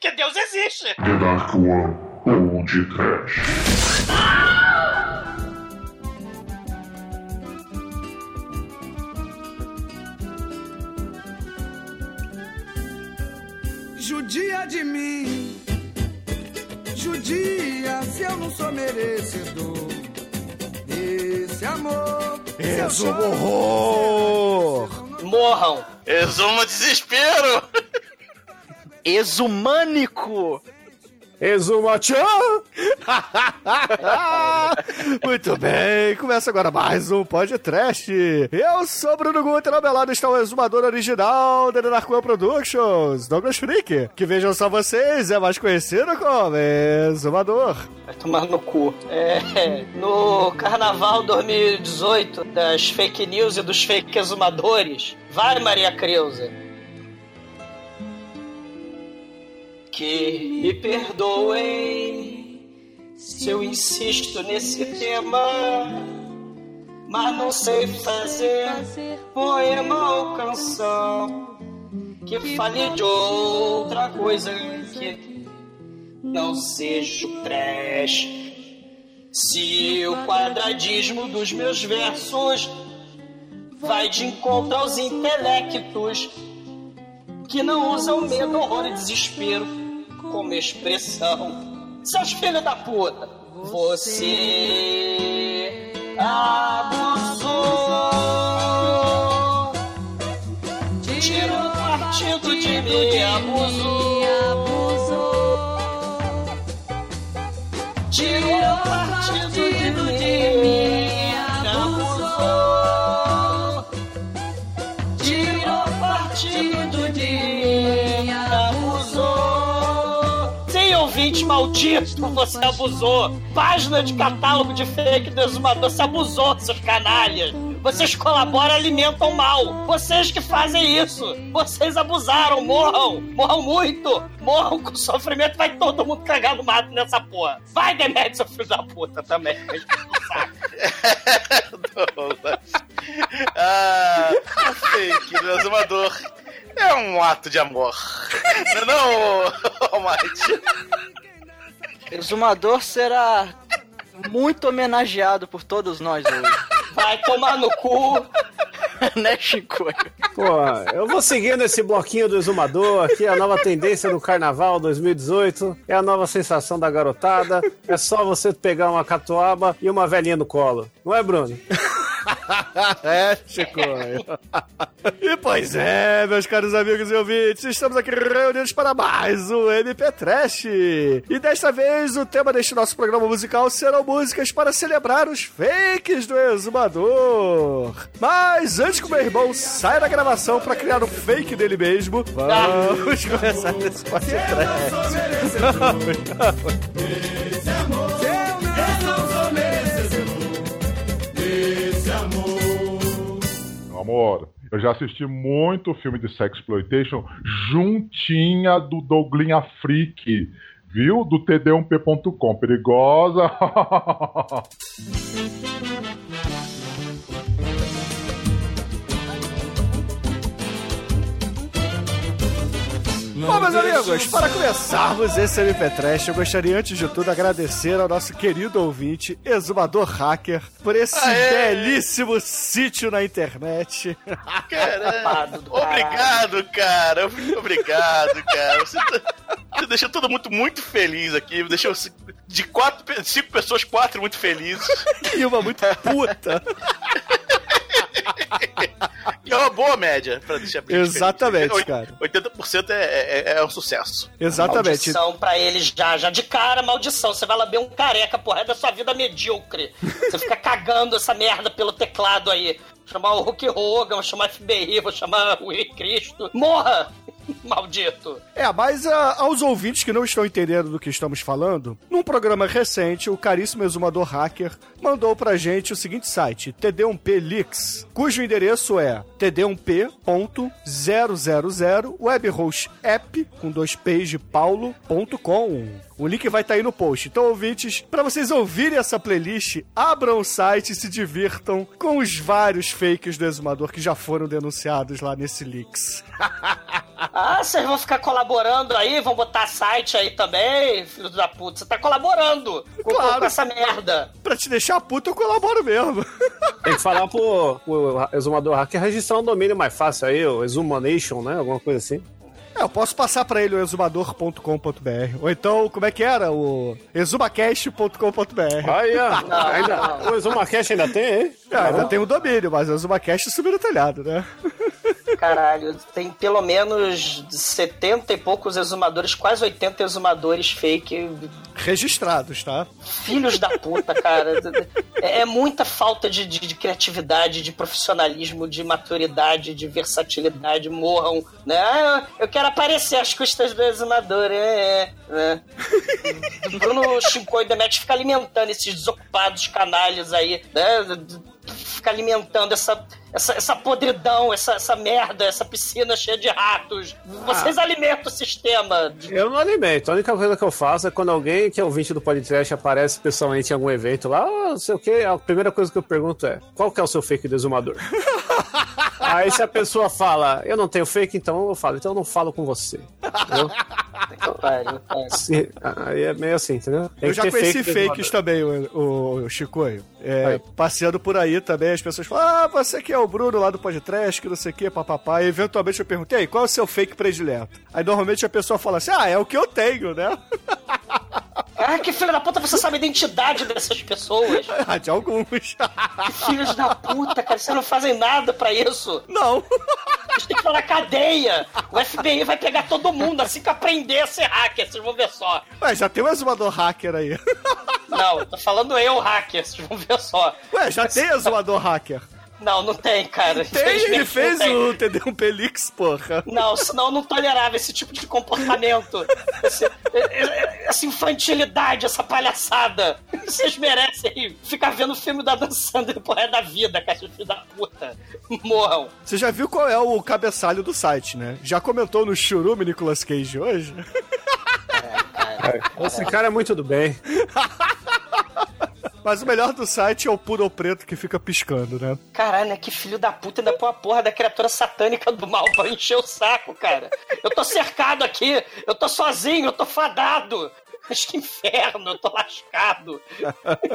Porque Deus existe. The Dark One ou de Trash. Judia de mim, judia se eu não sou merecedor desse amor. Exuma horror! Morram. Exuma desespero. Exumânico! Exuma tchan! Muito bem, começa agora mais um podcast. Eu sou Bruno Guter, ao meu lado está o exumador original da Narcoa Productions, Douglas Freak, que vejam só vocês, é mais conhecido como Exumador. Vai tomar no cu. É, no Carnaval 2018 das fake news e dos fake exumadores, vai Maria Creuza. Que me perdoem se eu insisto nesse tema, mas não sei fazer poema ou canção que fale de outra coisa que não seja o trash. Se o quadradismo dos meus versos vai de encontro aos intelectos que não usam medo, horror e desespero como expressão. Seus filhos da puta, você maldito, você abusou. Página de catálogo de fake do exumador, você abusou, seus canalhas. Vocês colaboram e alimentam mal. Vocês que fazem isso. Vocês abusaram. Morram. Morram muito. Morram com sofrimento. Vai todo mundo cagar no mato nessa porra. Vai, Demet, seu filho da puta também. Douglas. Ah, fake do exumador é um ato de amor. Não, é não Almighty? Exumador será muito homenageado por todos nós hoje. Vai tomar no cu. né, Chico? Pô, eu vou seguindo esse bloquinho do exumador, aqui é a nova tendência do carnaval 2018, é a nova sensação da garotada, é só você pegar uma catuaba e uma velhinha no colo. Não é, Bruno? É, Chico. e pois é, meus caros amigos e ouvintes, estamos aqui reunidos para mais um MP Trash. E desta vez o tema deste nosso programa musical serão músicas para celebrar os fakes do exumador. Mas antes que o meu irmão saia da gravação para criar um fake dele mesmo, vamos começar esse podcast. Meu eu já assisti muito filme de sexploitation juntinha do Douglinha Freak, viu? Do td1p.com. Perigosa. Bom, meus amigos, para começarmos esse MP Trash, eu gostaria antes de tudo agradecer ao nosso querido ouvinte, Exumador Hacker, por esse Aê! belíssimo sítio na internet. Caramba. Obrigado, cara. Obrigado, cara. Você, tá- você deixou todo mundo muito feliz aqui. Deixou de quatro, cinco pessoas, quatro muito felizes. e uma muito puta. E é uma boa média pra deixar a gente Exatamente, feliz. cara. 80% é, é, é um sucesso. Exatamente. Maldição pra eles já, já de cara, maldição. Você vai lamber um careca, porra, é da sua vida medíocre. Você fica cagando essa merda pelo teclado aí. Chamar o Hulk Hogan, vou chamar FBI, vou chamar o Henrique Cristo. Morra! Maldito. É, mas ah, aos ouvintes que não estão entendendo do que estamos falando, num programa recente, o caríssimo exumador hacker mandou pra gente o seguinte site, TD1P Leaks, cujo endereço é td1p.000 webhostapp com dois p's de paulo.com. O link vai estar aí no post. Então, ouvintes, para vocês ouvirem essa playlist, abram o site e se divirtam com os vários fakes do exumador que já foram denunciados lá nesse Leaks. ah, vocês vão ficar colaborando aí, vão botar site aí também, filho da puta. Você tá colaborando com, Claro. com essa merda. Pra te deixar puto, eu colaboro mesmo. Tem que falar pro, pro exumador hacker registrar um domínio mais fácil aí, o Exumanation, né? Alguma coisa assim. É, eu posso passar pra ele o exumador.com.br. Ou então, como é que era? O exumacast.com.br. Aí, ó. Ainda, o ExumaCast ainda tem, hein? É, ainda tem o domínio, mas o exumacast subiu no telhado, né? Caralho, tem pelo menos 70 e poucos exumadores, quase 80 exumadores fake. Registrados, tá? Filhos da puta, cara. É, é muita falta de, de- de criatividade, de profissionalismo, de maturidade, de versatilidade. Morram, né? Ah, eu quero aparecer às custas do exumador, é, é. né? Bruno Chico e Demet fica alimentando esses desocupados canalhas aí, né? Fica alimentando essa, essa, essa podridão, essa, essa merda, essa piscina cheia de ratos. Vocês alimentam o sistema. Eu não alimento. A única coisa que eu faço é quando alguém que é ouvinte do podcast aparece pessoalmente em algum evento lá, ah, não sei o que, a primeira coisa que eu pergunto é: qual que é o seu fake do exumador? Aí se a pessoa fala, eu não tenho fake, então eu falo, então eu não falo com você. Entendeu? Aí é meio assim, entendeu? Tem eu já conheci fake fakes também, o, o Chicoio. É, passeando por aí também, as pessoas falam: Ah, você que é o Bruno lá do podcast, que não sei o que, papapá. E eventualmente eu perguntei: qual é o seu fake predileto? Aí normalmente a pessoa fala assim: Ah, é o que eu tenho, né? Ah, que filho da puta, você sabe a identidade dessas pessoas. Ah, de alguns. Que filhos da puta, cara, vocês não fazem nada pra isso. não. Vocês têm que estar na cadeia. O FBI vai pegar todo mundo assim que aprender a ser hacker, vocês vão ver só. Ué, já tem um exumador hacker aí. Não, tô falando eu, hacker, vocês vão ver só. Ué, já tem exumador hacker. Não, não tem, cara. Tem, ele fez tem. o TD1 Pelix, porra. Não, senão eu não tolerava esse tipo de comportamento. Esse- essa infantilidade, essa palhaçada. Vocês merecem ficar vendo o filme da Dan Sandler resto da vida, cara, filho da puta. Morram. Você já viu qual é o cabeçalho do site, né? Já comentou no Churume Nicolas Cage hoje? Esse cara é muito do bem. Mas o melhor do site é o Poodle Preto que fica piscando, né? Caralho, né? Que filho da puta ainda põe a porra da criatura satânica do mal pra encher o saco, cara. Eu tô cercado aqui, eu tô sozinho, eu tô fadado. Mas que inferno, eu tô lascado.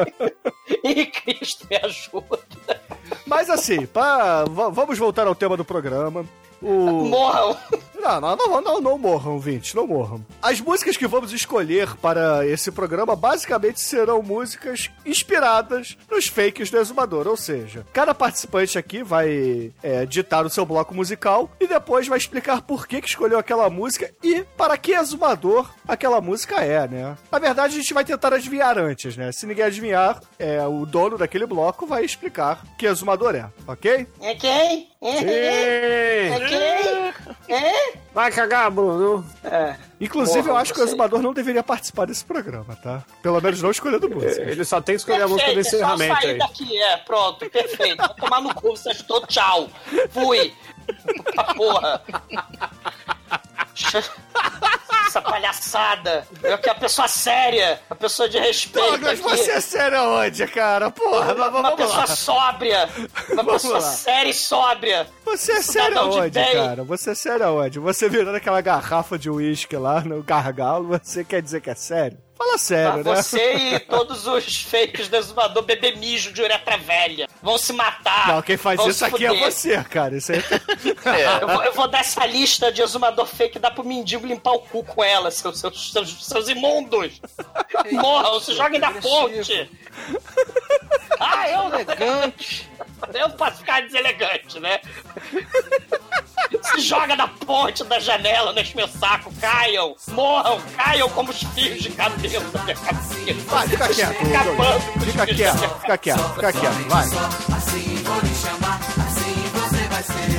Ih, Cristo, me ajuda. Mas assim, pra... va- vamos voltar ao tema do programa. O... Morram. Não, não, não, não, não morram, vintes, não morram. As músicas que vamos escolher para esse programa basicamente serão músicas inspiradas nos fakes do Exumador, ou seja, cada participante aqui vai é, ditar o seu bloco musical e depois vai explicar por que, que escolheu aquela música e para que Exumador aquela música é, né? Na verdade, a gente vai tentar adivinhar antes, né? Se ninguém adivinhar, é, o dono daquele bloco vai explicar que Exumador é, ok? É É? É? Vai cagar, Bruno. É. Inclusive, Porra, eu acho que o você- Exumador não deveria participar desse programa, tá? Pelo menos não escolhendo música. Ele só tem que escolher a música do Perfeito, é só encerramento sair aí. daqui, é, pronto, perfeito. Vou tomar no cu, vocês todos, tchau. Fui. A porra. Essa palhaçada. Eu que é a pessoa séria, a pessoa de respeito Douglas, aqui. você é sério aonde, cara? Porra, Uma vamos pessoa lá. sóbria. Uma Vamos pessoa lá. séria e sóbria. Você é sério aonde, cara? Você é sério aonde? Você virando aquela garrafa de uísque lá no gargalo, você quer dizer que é sério? Fala Pra sério, né? você e todos os fakes do exumador beber mijo de uretra velha. Vão se matar. Não, quem faz isso aqui é fuder. você, cara. Isso aí É. Eu vou, eu vou dar essa lista de exumador fake e dar pro mendigo limpar o cu com ela, seus, seus, seus, seus imundos. Morram, se joguem da ponte. Ah, eu. Elegante. Eu posso ficar deselegante, né? Se joga da ponte, da janela, no meu saco, caiam, morram, caiam como os fios de cabelo da minha cabeça. Vai, fica quieto, Fica quieto, fica quieto, fica quieto. Vai. Assim vou lhe chamar, assim você vai ser.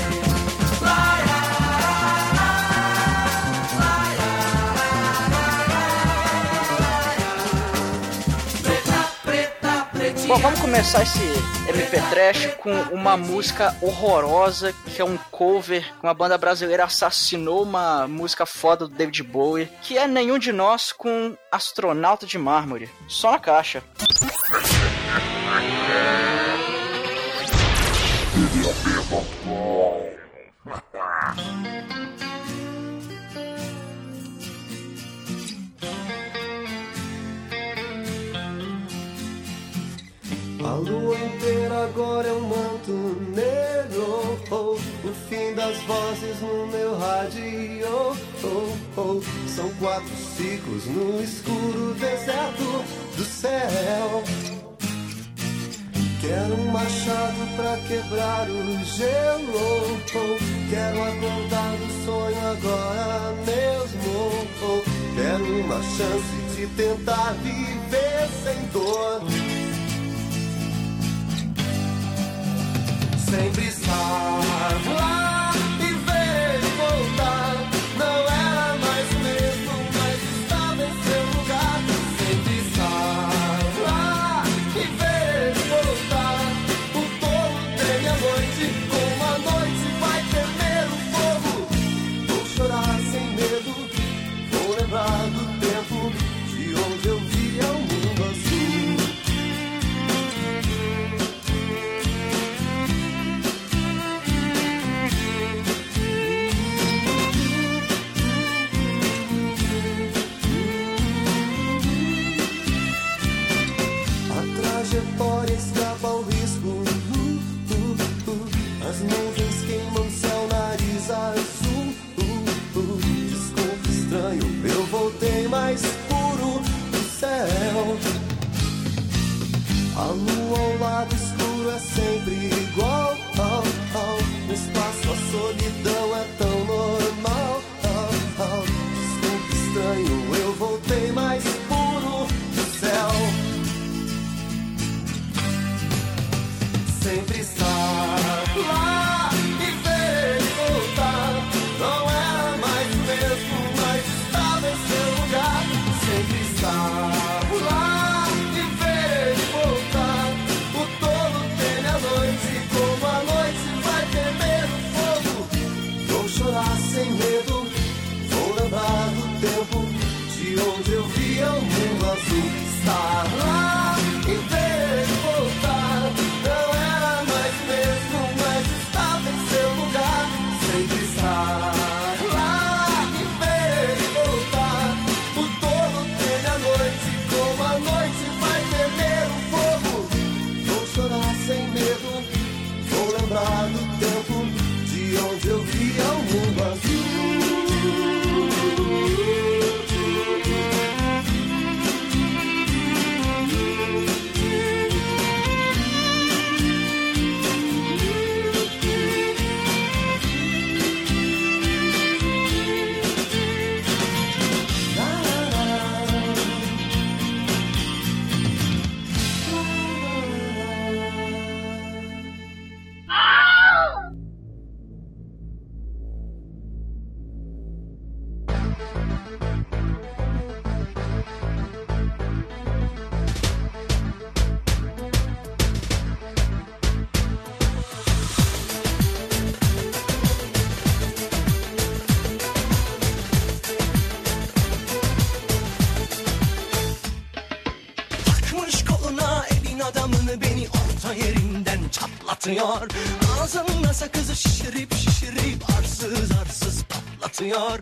Bom, vamos começar esse MP Trash com uma música horrorosa, que é um cover que uma banda brasileira assassinou uma música foda do David Bowie, que é Nenhum de Nós com Astronauta de Mármore. Só na caixa. lua inteira agora é um manto negro. Oh, o fim das vozes no meu rádio. Oh, oh, são quatro ciclos no escuro deserto do céu. Quero um machado pra quebrar o gelo. Oh, quero acordar do sonho agora mesmo. Oh, quero uma chance de tentar viver sem dor. sempre estar lá. solidão é tão normal. Oh, oh, ah, desculpe estranho, eu voltei mais puro do céu. Sempre patlatıyor. Ağzında sakızı şişirip şişirip arsız arsız patlatıyor.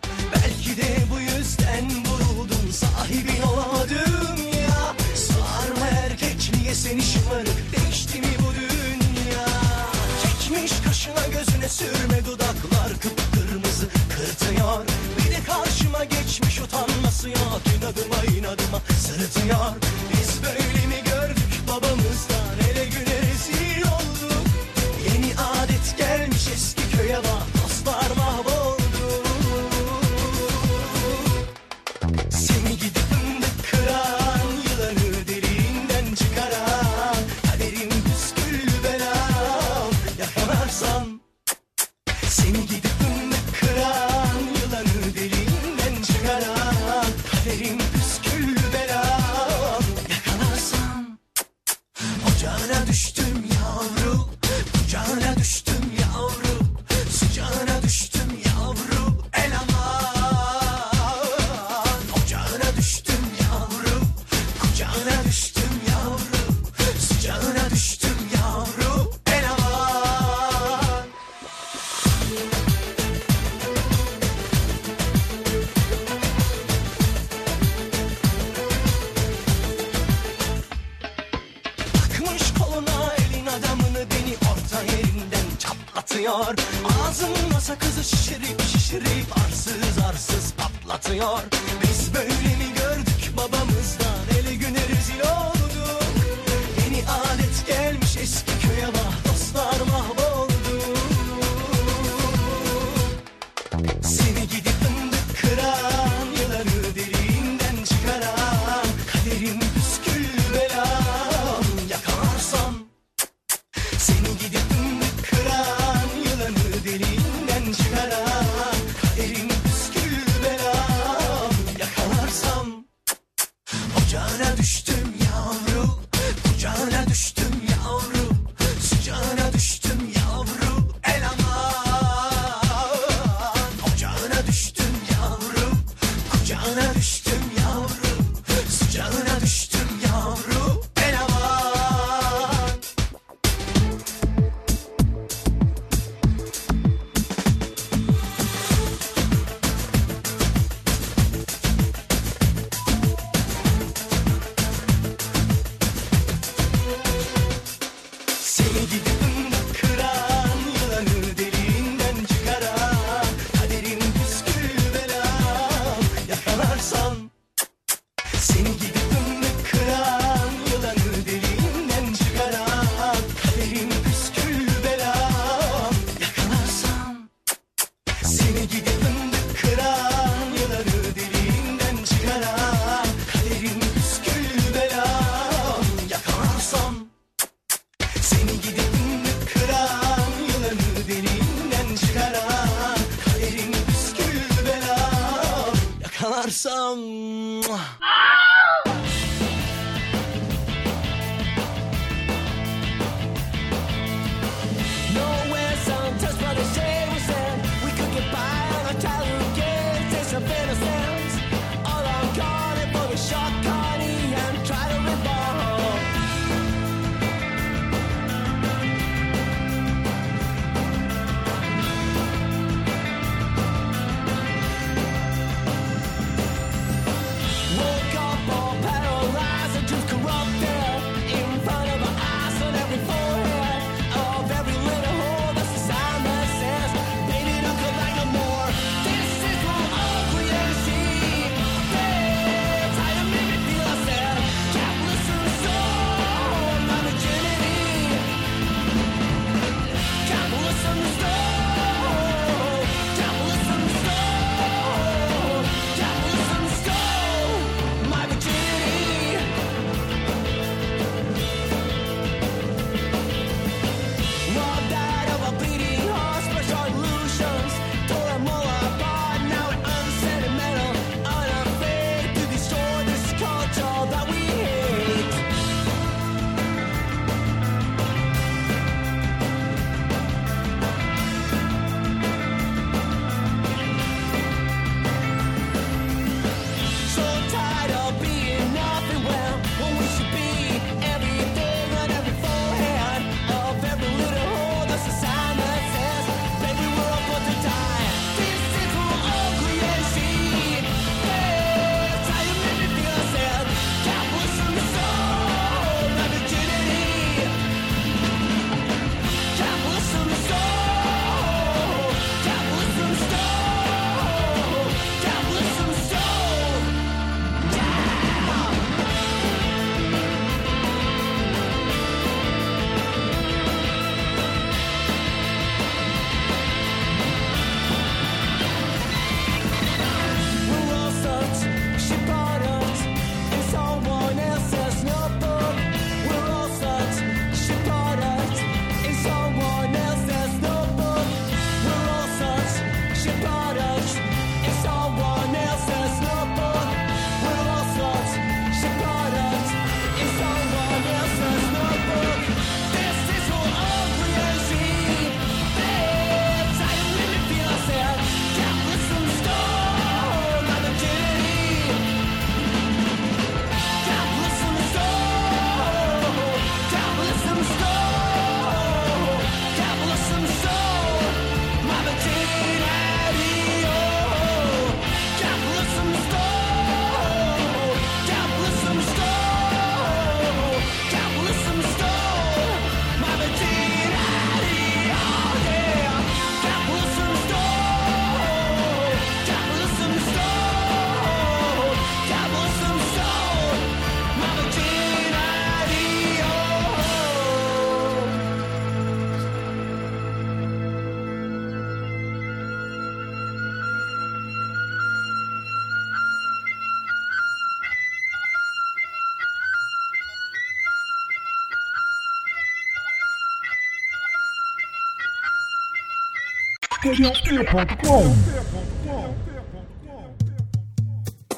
bana düştü.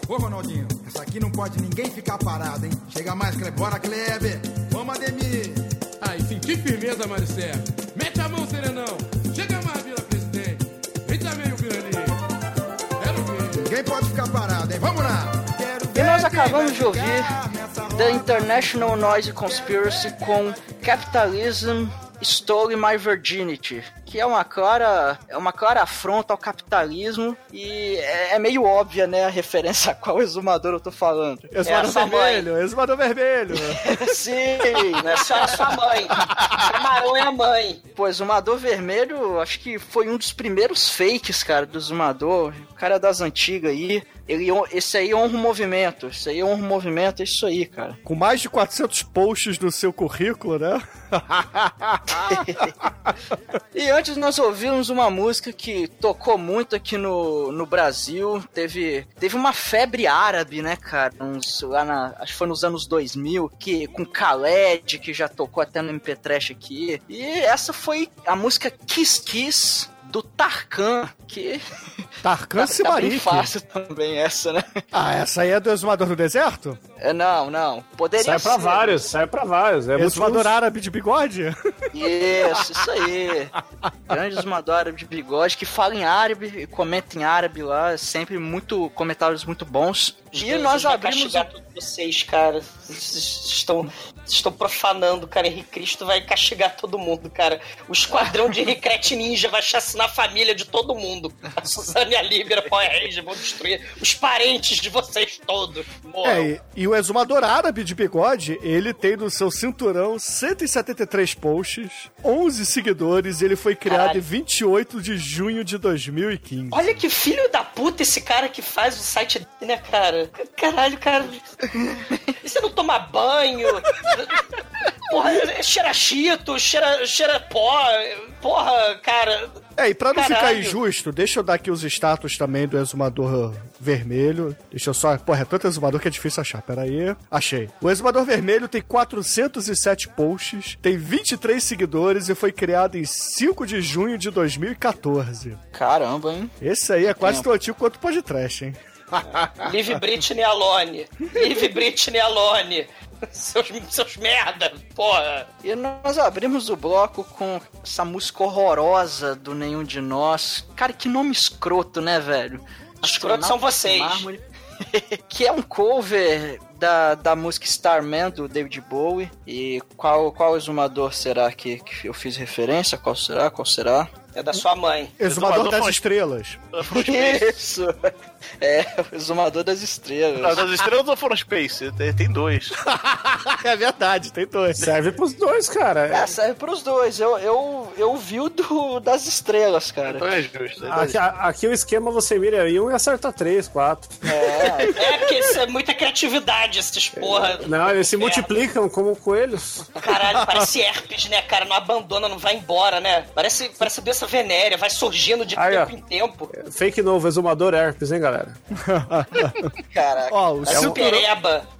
Ô Ronaldinho, essa aqui não pode ninguém ficar parado, hein? Chega mais, Kleber. Bora, Kleber. Vamos, Ademir. Aí, senti firmeza, Maricé. Mete a mão, Serenão. Chega mais, Vila Presidente. Vem também o Viraninho. Quero ver. Ninguém pode ficar parado, hein? Vamos lá. E nós acabamos de ouvir The International Noise Conspiracy com Capitalism Stole My Virginity, que é uma clara, é uma clara afronta ao capitalismo e é, é meio óbvia, né, a referência a qual exumador eu tô falando. Exumador sua vermelho, exumador vermelho. Sim, Não é só a sua mãe. Camarão é a mãe. Pô, Exumador Vermelho, acho que foi um dos primeiros fakes, cara, do Exumador. O cara das antigas aí. Ele, esse aí honra o movimento. Esse aí honra o movimento, é isso aí, cara. Com mais de 400 posts no seu currículo, né? E antes nós ouvimos uma música que tocou muito aqui no, no Brasil. Teve, teve uma febre árabe, né, cara? Uns, lá na, acho que foi nos anos 2000, que, com Khaled, que já tocou até no MP Trash aqui. E essa foi a música Kiss Kiss do Tarkan, que Tarkan tá, tá bem Simarik. fácil também essa, né? Ah, essa aí é do Exumador do Deserto? É, não, não. Poderia Sai pra ser. vários, sai pra vários. É muito Exumador árabe de bigode? Isso, isso aí. Grande Zumador árabe de bigode que fala em árabe e comenta em árabe lá. Sempre muito comentários muito bons. Os E nós vai abrimos. o- todos vocês, cara. Vocês estão, estão profanando, cara. Henrique Cristo vai castigar todo mundo, cara. O esquadrão de Ricrete Ninja vai chacinar a família de todo mundo. A Suzane e a Líbera, a Power Ranger vão destruir os parentes de vocês todos. É, e, e o exumador árabe de bigode, ele tem no seu cinturão 173 posts, 11 seguidores, e ele foi criado Caralho. em 28 de junho de 2015. Olha que filho da puta esse cara que faz o site dele, né, cara? Caralho, cara. E você não toma banho? Porra, cheira chito, cheira, cheira pó. Porra, cara. É, e pra não ficar Caralho. injusto, deixa eu dar aqui os status também do exumador vermelho. Deixa eu só. Porra, é tanto exumador que é difícil achar. Pera aí. Achei. O exumador vermelho tem 407 posts, tem 23 seguidores e foi criado em 5 de junho de 2014. Caramba, hein? Esse aí é quase tão antigo quanto o podcast, hein? Live Britney Alone. Live Britney Alone. Seus, seus merda, porra. E nós abrimos o bloco com essa música horrorosa do Nenhum de Nós. Cara, que nome escroto, né, velho? Escroto são vocês. Mármore. que é um cover da, da música Starman do David Bowie. E qual, qual exumador será que, que eu fiz referência? Qual será? Qual será? É da sua mãe. Exumador Exumador das foi- estrelas. Isso! É, o exumador das estrelas. Não, das estrelas não foram Space, tem, tem dois. é verdade, tem dois. Serve pros dois, cara. É, serve pros dois. Eu, eu, eu vi o do, das estrelas, cara. Então é justo. é Aqui, a- aqui o esquema você mira em um e acerta três, quatro. É, porque isso é muita criatividade, esses porra. Não, eles se É. multiplicam como coelhos. Caralho, parece herpes, né, cara? Não abandona, não vai embora, né? Parece, parece doença venérea, vai surgindo de Aí, tempo ó. em tempo. Fake novo, exumador herpes, hein, galera? Caraca. Ó, o cinturão,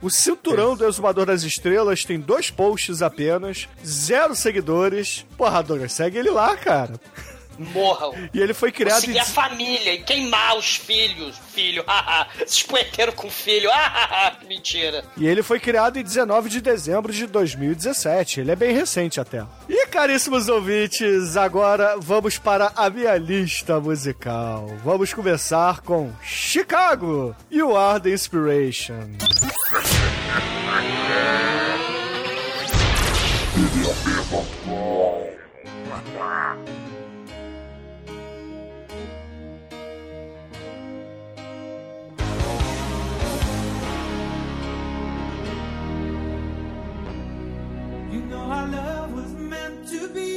o cinturão do Exumador das Estrelas tem dois posts apenas, zero seguidores. Porra, Douglas, segue ele lá, cara. Morram. E ele foi criado em... Conseguir a família e queimar os filhos. Filho, haha. Esses poeteiros com filho, haha. Mentira. E ele foi criado em 19 de dezembro de 2017. Ele é bem recente até. E caríssimos ouvintes, agora vamos para a minha lista musical. Vamos começar com Chicago, You Are the Inspiration. Love was meant to be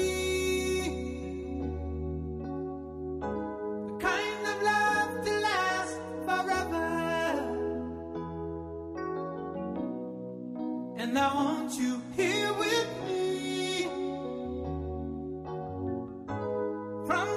the kind of love to last forever. And I want you here with me from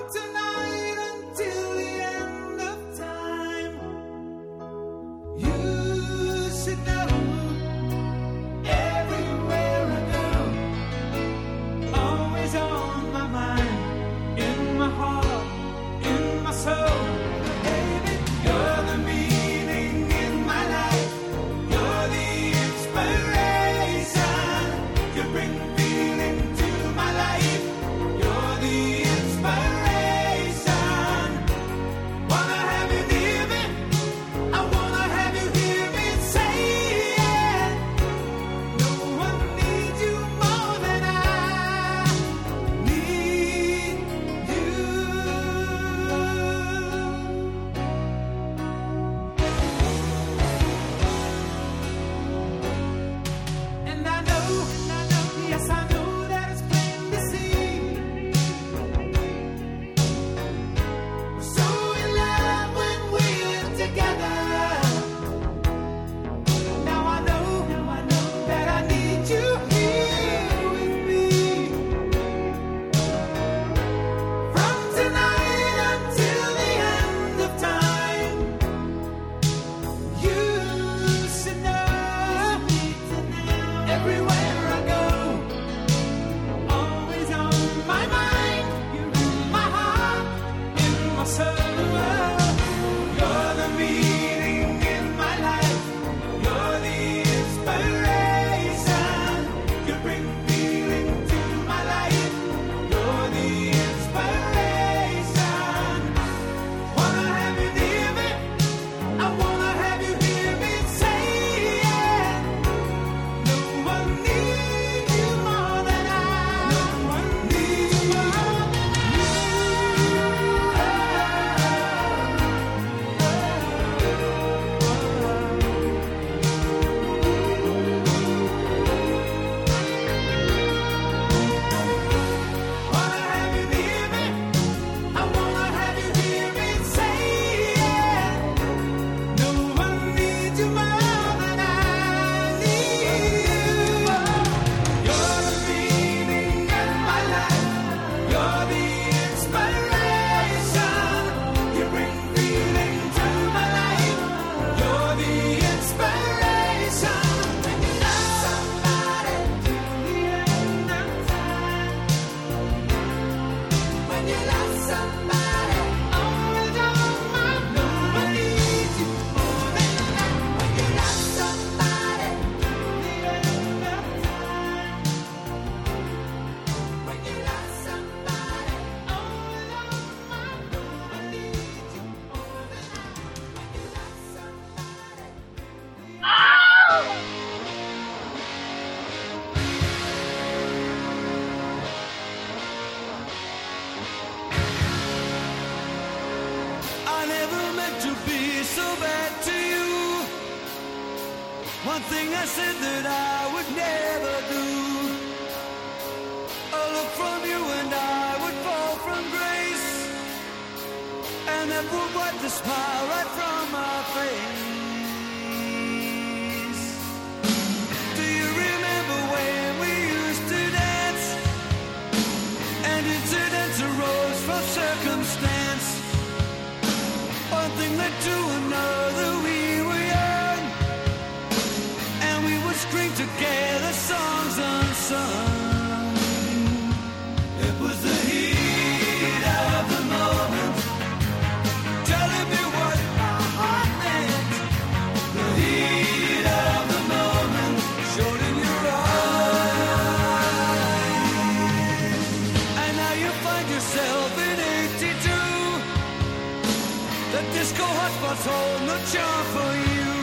what's holding the charm for you.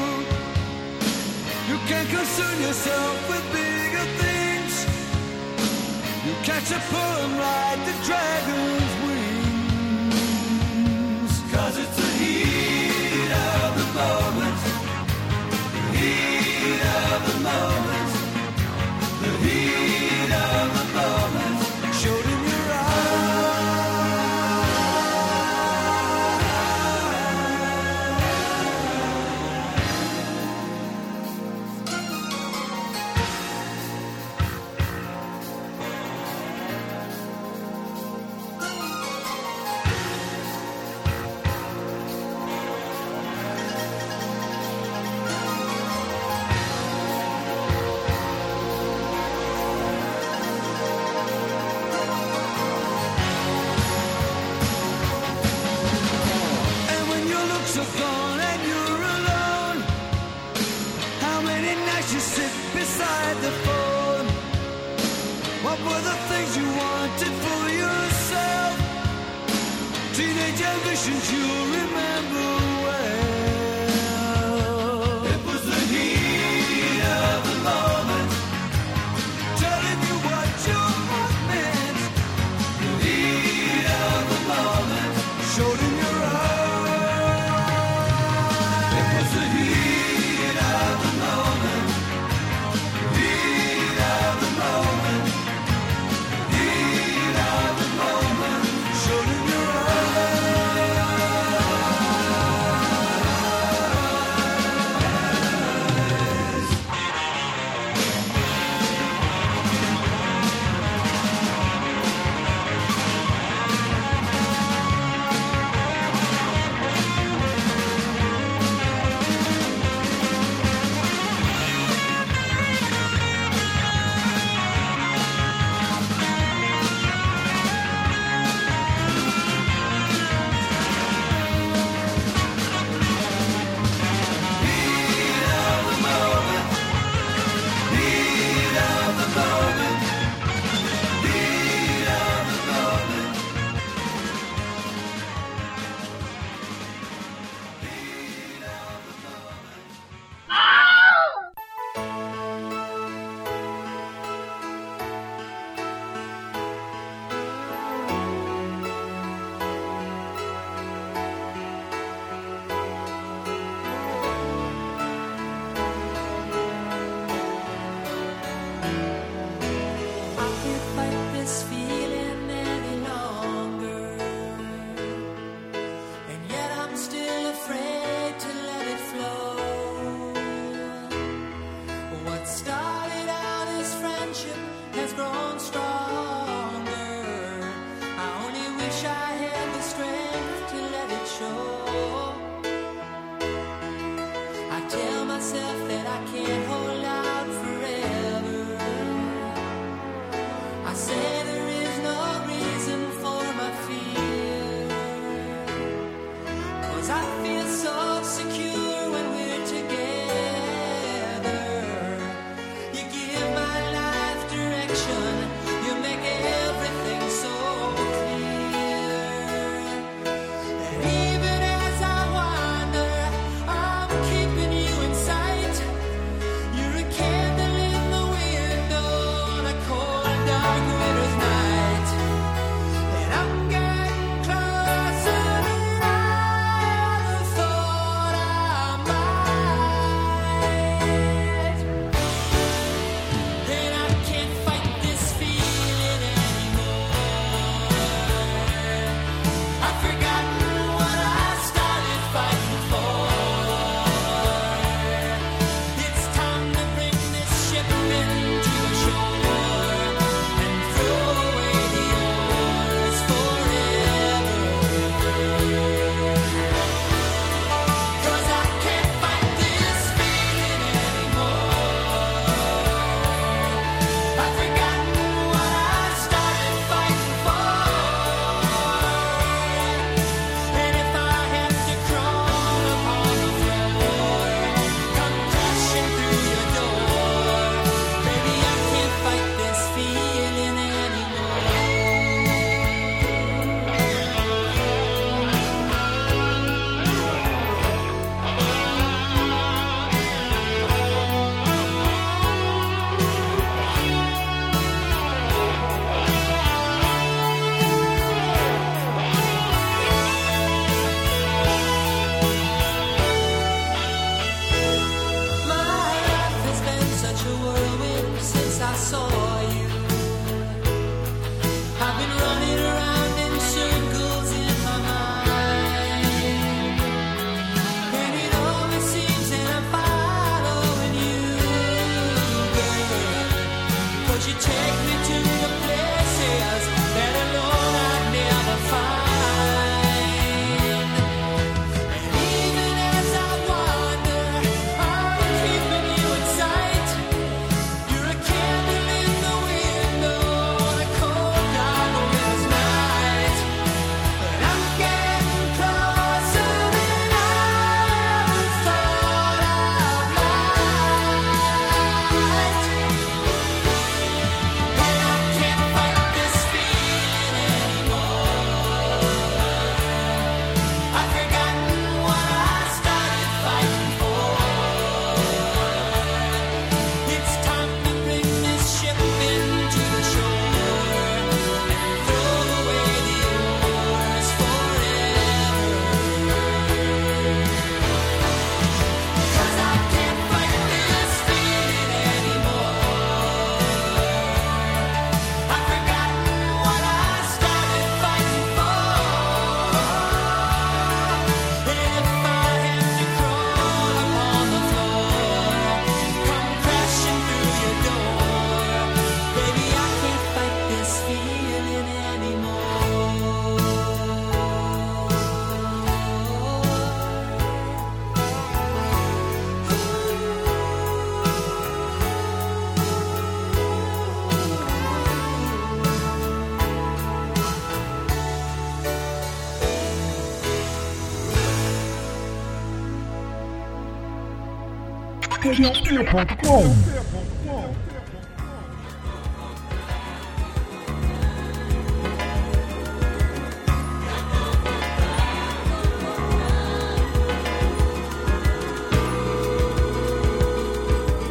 You can't concern yourself with bigger things. You catch a pull and ride the dragon.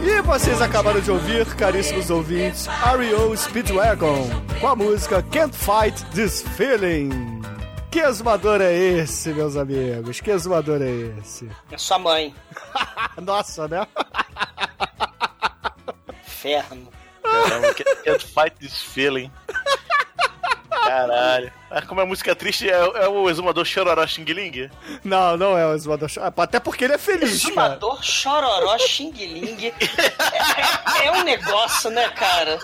E vocês acabaram de ouvir, caríssimos ouvintes, R.E.O. Speedwagon, com a música Can't Fight This Feeling. Que exumador é esse, meus amigos? Que exumador é esse? É sua mãe. Nossa, né? Inferno. Caramba, can't, can't fight this feeling. Caralho. Ah, como é música triste, é, é o exumador Chororó Xing Ling? Não, não é o exumador. Até porque ele é feliz, cara. Exumador, chororó, xing-ling. É, é- é um negócio, né, cara?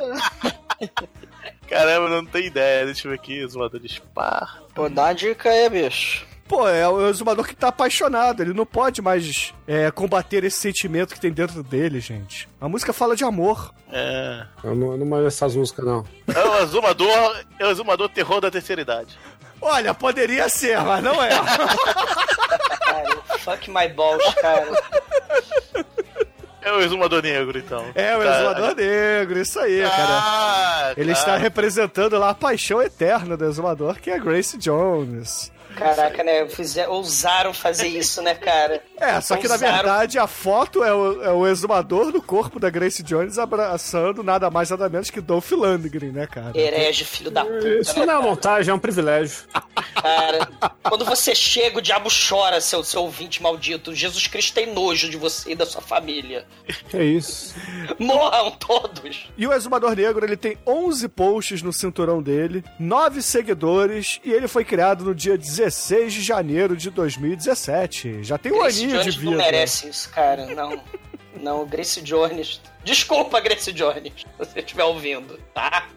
Caramba, eu não tenho ideia. Deixa eu ver aqui, exumador de Spar. Pô, dá uma dica aí, bicho. Pô, é o exumador que tá apaixonado. Ele não pode mais é, combater esse sentimento que tem dentro dele, gente. A música fala de amor. É. Eu não, eu não manjo essas músicas, não. É o exumador, é o exumador terror da terceira idade. Olha, poderia ser, mas não é. Cara, fuck my balls, cara. É o exumador negro, então. É o Tá. exumador negro, isso aí, cara. Ah, Ele tá. está representando lá a paixão eterna do exumador, que é a Grace Jones. Caraca, né? Fizer, ousaram fazer isso, né, cara? É, só que na verdade a foto é o, é o exumador do corpo da Grace Jones abraçando nada mais nada menos que Dolph Lundgren, né, cara? Herege, filho da puta, Isso né, não é uma montagem, é um privilégio. cara? Quando você chega, o diabo chora, seu, seu ouvinte maldito. Jesus Cristo tem nojo de você e da sua família. Que isso. Morram todos. E o Exumador Negro, ele tem 11 posts no cinturão dele, 9 seguidores, e ele foi criado no dia 16 de janeiro de 2017. Já tem um Grace aninho de Jones não vida. merece isso, cara. Não. Não, Grace Jones. Desculpa, Grace Jones, se você estiver ouvindo, tá?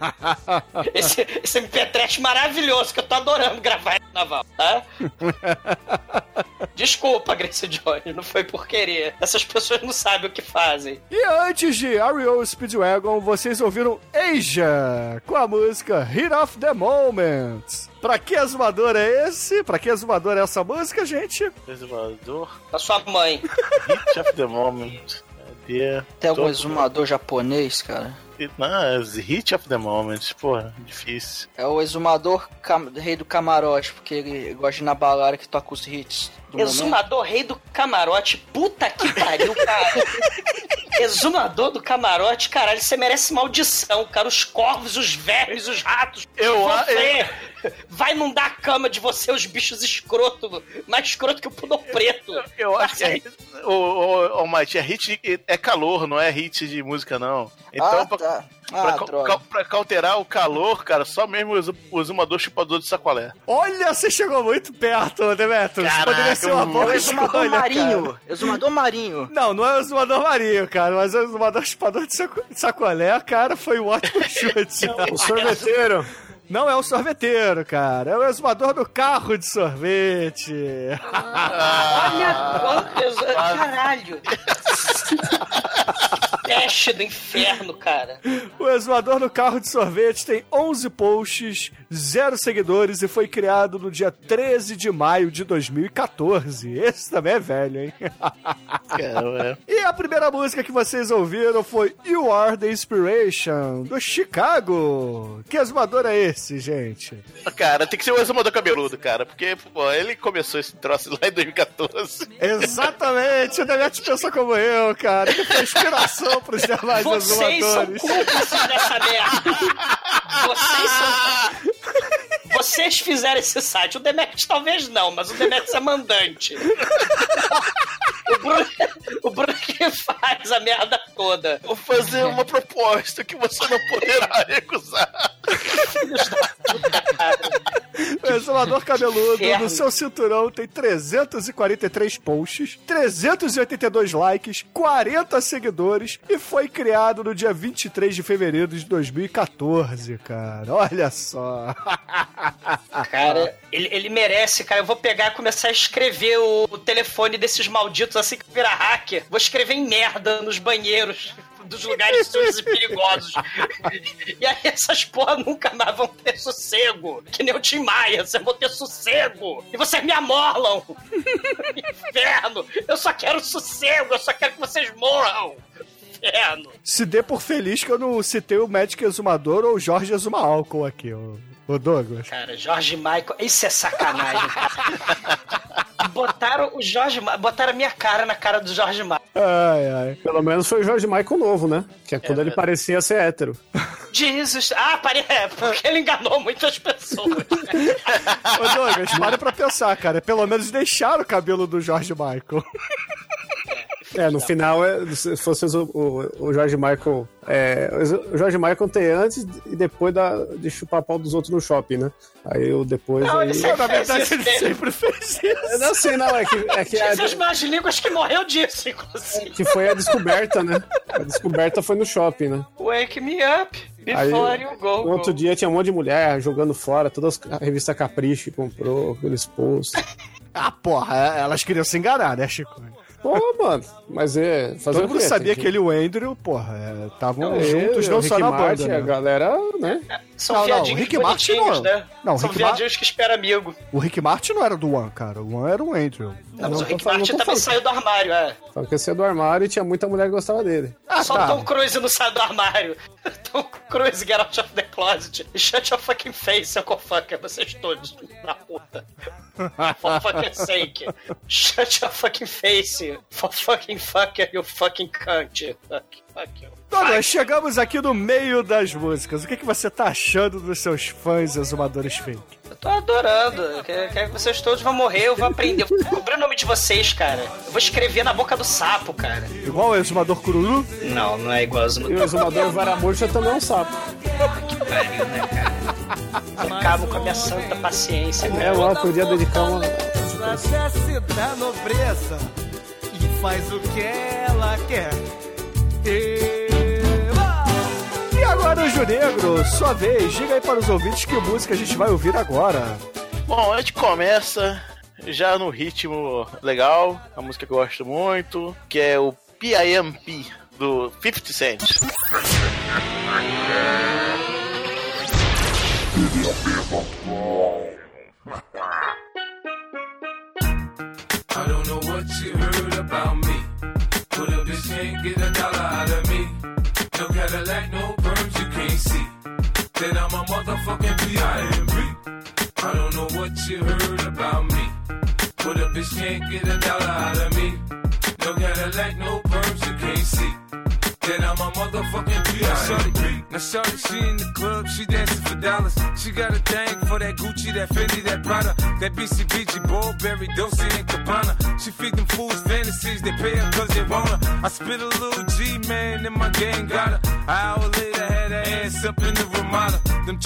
Esse, esse MP trash maravilhoso que eu tô adorando gravar no naval, tá? Desculpa, Grace Jones, não foi por querer. Essas pessoas não sabem o que fazem. E antes de R.E.O. Speedwagon, vocês ouviram Asia, com a música Hit of the Moment. Pra que exumador é esse? Pra que exumador é essa música, gente? Exumador. Da sua mãe. Hit of the moment. Cadê? Tem algum exumador japonês, cara? Não, é Hit of the moment. Porra, difícil. É o exumador cam- rei do camarote, porque ele gosta de ir na balada que toca os hits do momento. Exumador rei do camarote. Puta que pariu, cara. Exumador do camarote, caralho, você merece maldição, cara. Os corvos, os vermes, os ratos. Eu- você. Vai inundar a cama de você, os bichos escroto. Mais escroto que o pudor preto. Eu acho que é, o, o, é hit é calor, não é hit de música, não. Então, ah, tá. pra, Ah, ca- droga. ca- pra cauterar o calor, cara, só mesmo o exu- o exumador chupador de sacolé. Olha, você chegou muito perto, Demetrius. Caraca, Poderia ser uma eu- É boa o exumador escolha, marinho. cara. Exumador marinho. Não, não é o exumador marinho, cara, mas é o exumador chupador de sacolé, cara, foi um ótimo chute. O sorveteiro. Não é o sorveteiro, cara, é o exumador do carro de sorvete. Olha, quanto- caralho. Peste do inferno, cara. O exumador do carro de sorvete tem 11 posts, 0 seguidores e foi criado no dia 13 de maio de 2014. Esse também é velho, hein? Cara, é. E a primeira música que vocês ouviram foi You Are the Inspiration, do Chicago. Que exumador é esse, gente? Cara, tem que ser o exumador cabeludo, cara, porque pô, ele começou esse troço lá em 2014. Exatamente, o Demet pensou como eu, cara. Que foi inspiração pros demais Vocês são exumadores. cúmplices dessa merda. Vocês são. Vocês fizeram esse site. O Demetrius talvez não, mas o Demetrius é mandante. O Bruno, o Bruno que faz a merda toda. Vou fazer uma proposta que você não poderá recusar. O exumador cabeludo inferno. no seu cinturão tem 343 posts, 382 likes, 40 seguidores e foi criado no dia 23 de fevereiro de 2014, cara. Olha só. Cara, ele, ele merece, cara. Eu vou pegar e começar a escrever o, o telefone desses malditos assim que virar hacker. Vou escrever em merda nos banheiros. dos lugares sujos e perigosos. E aí essas porra nunca mais vão ter sossego. Que nem o Tim Maia, vocês vão ter sossego. E vocês me amorlam. Inferno. Eu só quero sossego, eu só quero que vocês morram. Inferno. Se dê por feliz que eu não citei o Magic Exumador ou o Jorge Exuma Álcool aqui, o, o Douglas. Cara, Jorge Michael, isso é sacanagem, cara. Botaram o Jorge botaram a minha cara na cara do Jorge Michael. Ai, ai. Pelo menos foi o Jorge Michael novo, né? Que é quando ele parecia ser hétero. Jesus. Ah, pare... é, porque ele enganou muitas pessoas. Ô, Douglas, para pra pensar, cara. Pelo menos deixaram o cabelo do Jorge Michael. É, no final, é, se fosse o, o, o Jorge Michael. É, o Jorge Michael tem antes e depois da, de chupar pau dos outros no shopping, né? Aí o depois. Não, aí... ele sempre Na verdade, fez ele sempre fez isso. Não sei, não, é que, é que, a- Jesus mais línguas que morreu disso, inclusive. que foi a descoberta, né? A descoberta foi no shopping, né? Wake me up Aí, before you go. no outro go. dia tinha um monte de mulher jogando fora, todas as revistas Capricho comprou, aqueles posts. Ah, porra, elas queriam se enganar, né, Chico? Pô, mano, mas é. Fazer Todo o mundo sabia Tem que ele e o Andrew, porra, estavam É, juntos, o não só na Martin, banda, A né? galera, né? São Não, não, viadinhos Rick Martin não. né? Não, São Rick Mar- viadinhos que esperam amigo. O Rick Martin não era do One, cara. O One era o Andrew. Não, mas não o Rick falando- Martin também falando. saiu do armário, é. Só que é do armário e tinha muita mulher que gostava dele. Ah, Só tá. o Tom Cruise não sai do armário. Tom Cruise, get out of the closet. Shut your fucking face, Uncle Fucker. Vocês todos, na puta. For fucking sake. Shut your fucking face. For fucking fucker, you fucking cunt. Fuck, fuck you. Douglas, chegamos aqui no meio das músicas. O que, que você tá achando dos seus fãs exumadores fake? Eu tô adorando. Eu Quero que vocês todos vão morrer, eu vou aprender. Eu vou cobrir o nome de vocês, cara. Eu vou escrever na boca do sapo, cara. Igual o exumador Cururu? Não, não é igualzinho. E o exumador Varamurcha também é um sapo. pariu, né, cara? Acabo com a minha santa paciência, É, cara. lá podia dedicar uma. Desce da nobreza e faz o que ela quer. E agora, Anjo Negro, sua vez. Diga aí para os ouvintes que música a gente vai ouvir agora. Bom, a gente começa já no ritmo legal, a música que eu gosto muito, que é o PIMP do 50 Cent. your people.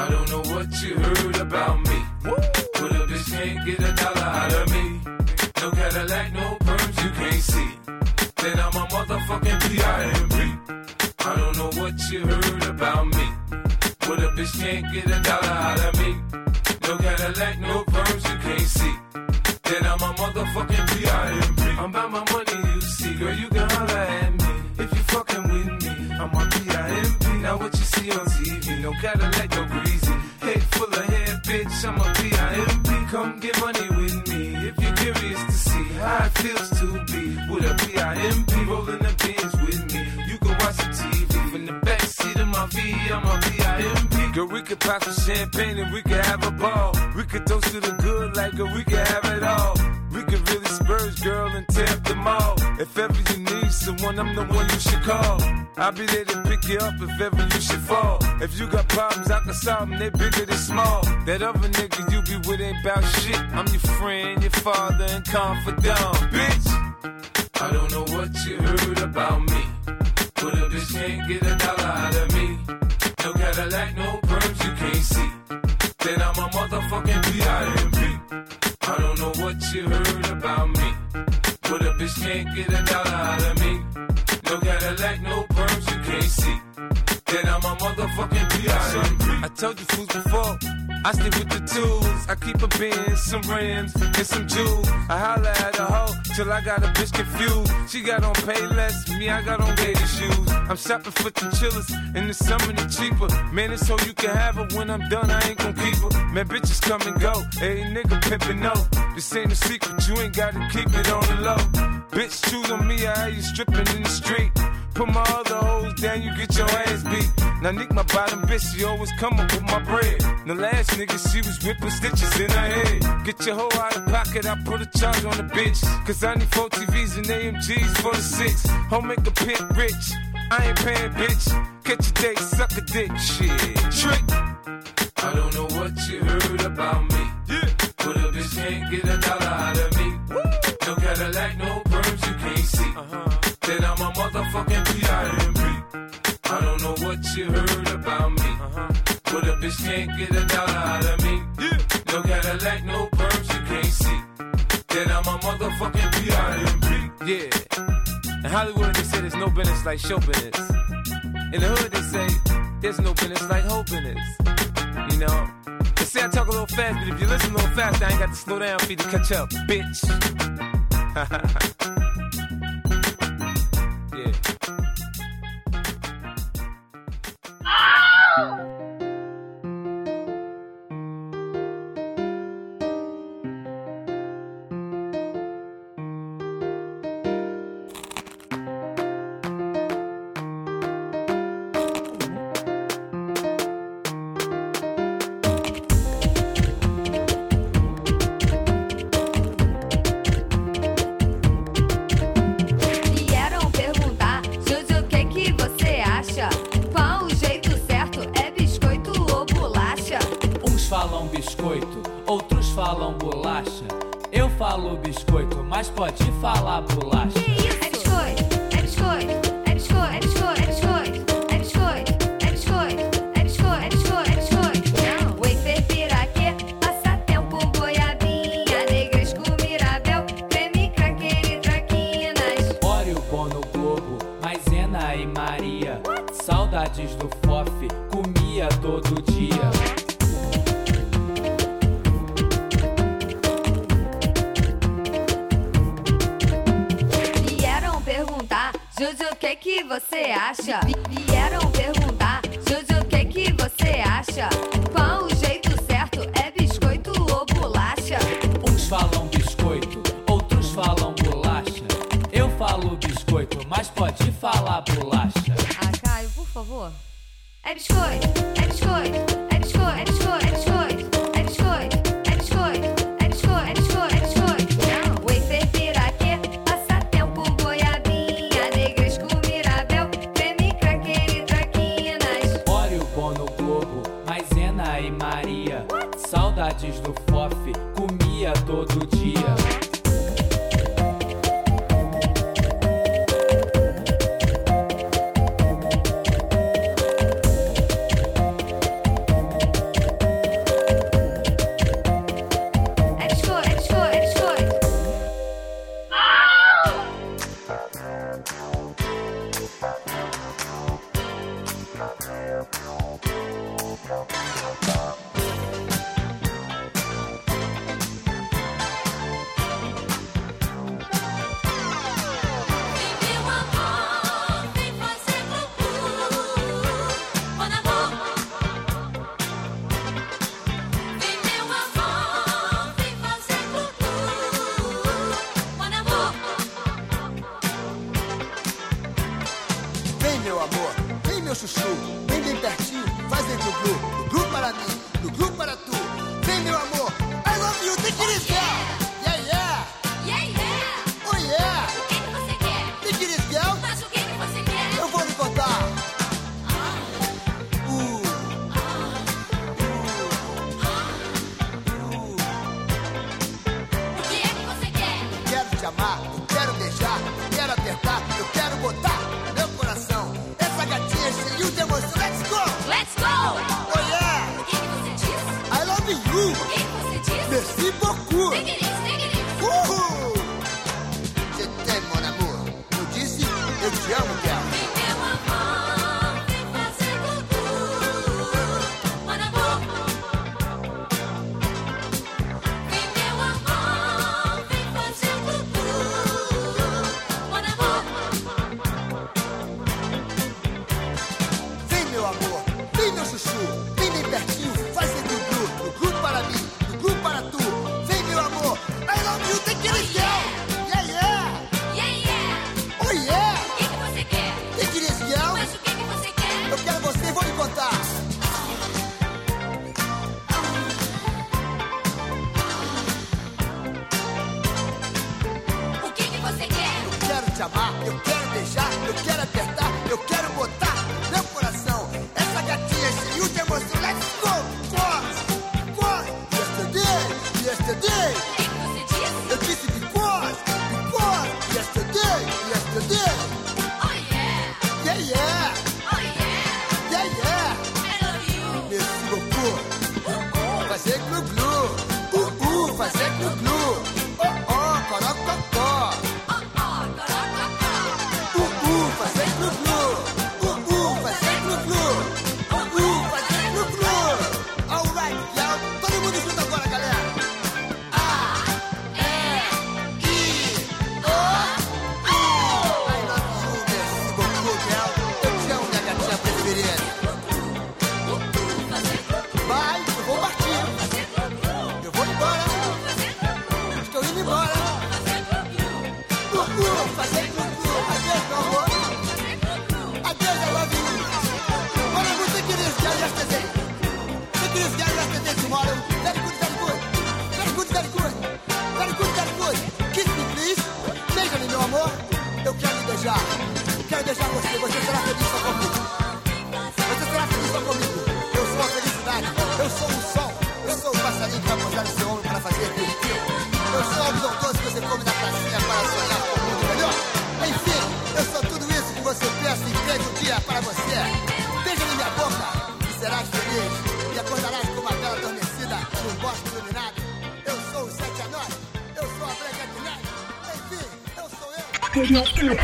I don't know what you heard about me. But a bitch can't get a dollar out of me. No Cadillac, no perms, you can't see. Then I'm a motherfucking P.I.M.P. I don't know what you heard about me. But a bitch can't get a dollar out of me. No Cadillac, no perms, you can't see. Then I'm a motherfucking P.I.M.P. I'm about my money, you see. Girl, you can holler at me. If you fucking with me, I'm on P.I.M.P. Now what you see on TV, no Cadillac, P.I.M.P. Rolling the pins with me. You can watch the TV from the back seat of my V, I'm a P.I.M.P. Girl, we could pop some champagne and we could have a ball. We could toast to the good like we could have it all. We could really spurge, girl, and tear up the mall. If ever you need someone, I'm the one you should call. I'll be there to pick you up if ever you should fall. If you got problems, I can solve them, they bigger than small. That other nigga you be with ain't bout shit. I'm your friend, your father, and confidant, bitch. I don't know what you heard about me. But a bitch can't get a dollar out of me. No Cadillac, no perms you can't see. Then I'm a motherfucking P.I.M.P. I don't know what you heard about me. But a bitch can't get a dollar out of me. No Cadillac, no perms you can't see. Then I'm a motherfucking P.I.M.P. I told you fools before. I stick with the tools. I keep a Benz, some rims, and some jewels. I holla at a hoe till I got a bitch confused. She got on pay less, me I got on gator shoes. I'm shopping for the chillers, and the summer the cheaper. Man, it's so you can have her. When I'm done, I ain't gon' keep her. Man, bitches come and go. Hey, nigga pimpin' no. This ain't a secret, you ain't gotta keep it on the low. Bitch, choose on me, I have you stripping in the street. Put my other hoes down, you get your ass beat. Now Nick, my bottom bitch, she always come up with my bread. The last nigga, she was whipping stitches in her head. Get your hoe out of pocket, I put a charge on the bitch. Cause I need four TVs and AMGs for the six. Home make a pimp rich. I ain't paying, bitch. Catch a date, suck a dick, shit. Trick. I don't know what you heard about me. Yeah. But a bitch can't get a dollar out of me. No Cadillac, no perms you can't see. Uh-huh. Then I'm a motherfucking P.I.M.P. I don't know what you heard about me. Uh-huh. But a bitch can't get a dollar out of me. Yeah. No Cadillac, no perms you can't see. Then I'm a motherfucking P.I.M.P. Yeah. In Hollywood, they say there's no business like show business. In the hood, they say there's no business like whole business. You know? They say I talk a little fast, but if you listen a little fast, I ain't got to slow down for you to catch up, bitch. 了。Bom no Globo, Maisena e Maria. Saudades do FOF, comia todo dia.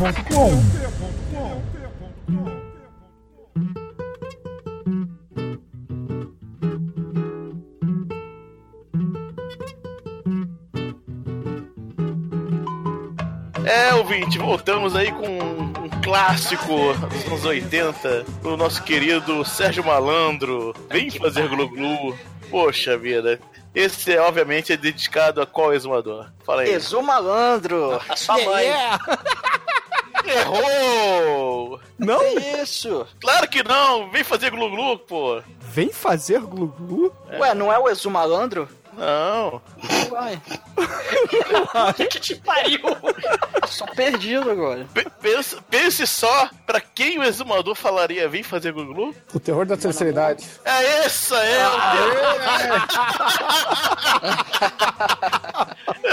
Eu! É, ouvinte, voltamos aí com um clássico dos anos 80, o nosso querido Sérgio Malandro. Vem fazer glu-glu. Poxa vida. Esse, é, obviamente, é dedicado a qual exumador? Fala aí. Exu malandro. A sua mãe. Errou! Não? Que isso? Claro que não! Vem fazer glu-glu, pô! Vem fazer glu-glu? Ué, não é o Exu malandro? Não. Uai, Que que te pariu? só perdido agora. Pe- Pense, pense só pra quem o exumador falaria vem fazer glu-glu? O terror da terceira idade. É essa, é o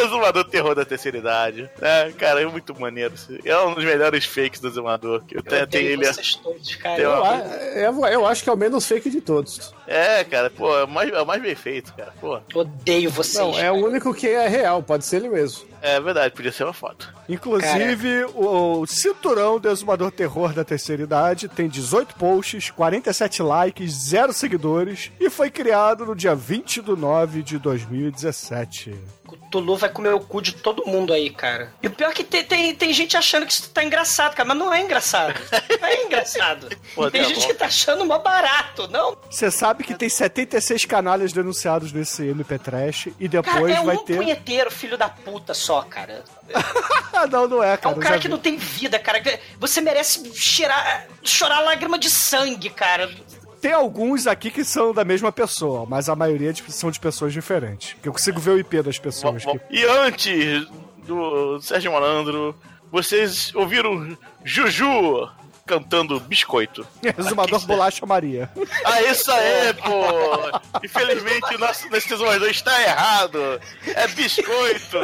Exumador terror da terceira idade. É, cara, é muito maneiro. É um dos melhores fakes do Exumador. Que eu tenho, Odeio ele. vocês todos, cara. Tem Eu, uma- a- eu, eu acho que é o menos fake de todos. É, cara, pô, é o mais, é o mais bem feito, cara. Pô, Odeio vocês. Não, é o único que é real, pode ser ele mesmo. é verdade, podia ser uma foto. Inclusive, o, o cinturão do Exumador Terror da Terceira Idade tem 18 posts, 47 likes, 0 seguidores e foi criado no dia 20 de 9 de 2017. O Tulu vai comer o cu de todo mundo aí, cara. E o pior é que tem, tem, tem gente achando que isso tá engraçado, cara, mas não é engraçado. Não é engraçado. Pô, tem tá gente bom. que tá achando mó barato, não? Você sabe que tem 76 canalhas denunciados nesse MP Trash e Cara, depois é vai um ter. punheteiro filho da puta só, cara. Não, não é, É cara. um eu cara que vi. não tem vida, cara. Você merece cheirar, chorar lágrima de sangue, cara. Tem alguns aqui que são da mesma pessoa, mas a maioria de- são de pessoas diferentes. Porque eu consigo ver o IP das pessoas. Bom, que- bom. E antes do Sérgio Malandro, vocês ouviram Juju cantando Biscoito. Exumador Bolacha Maria. Ah, isso aí, pô! Infelizmente, o nosso nesse exumador está errado. É biscoito.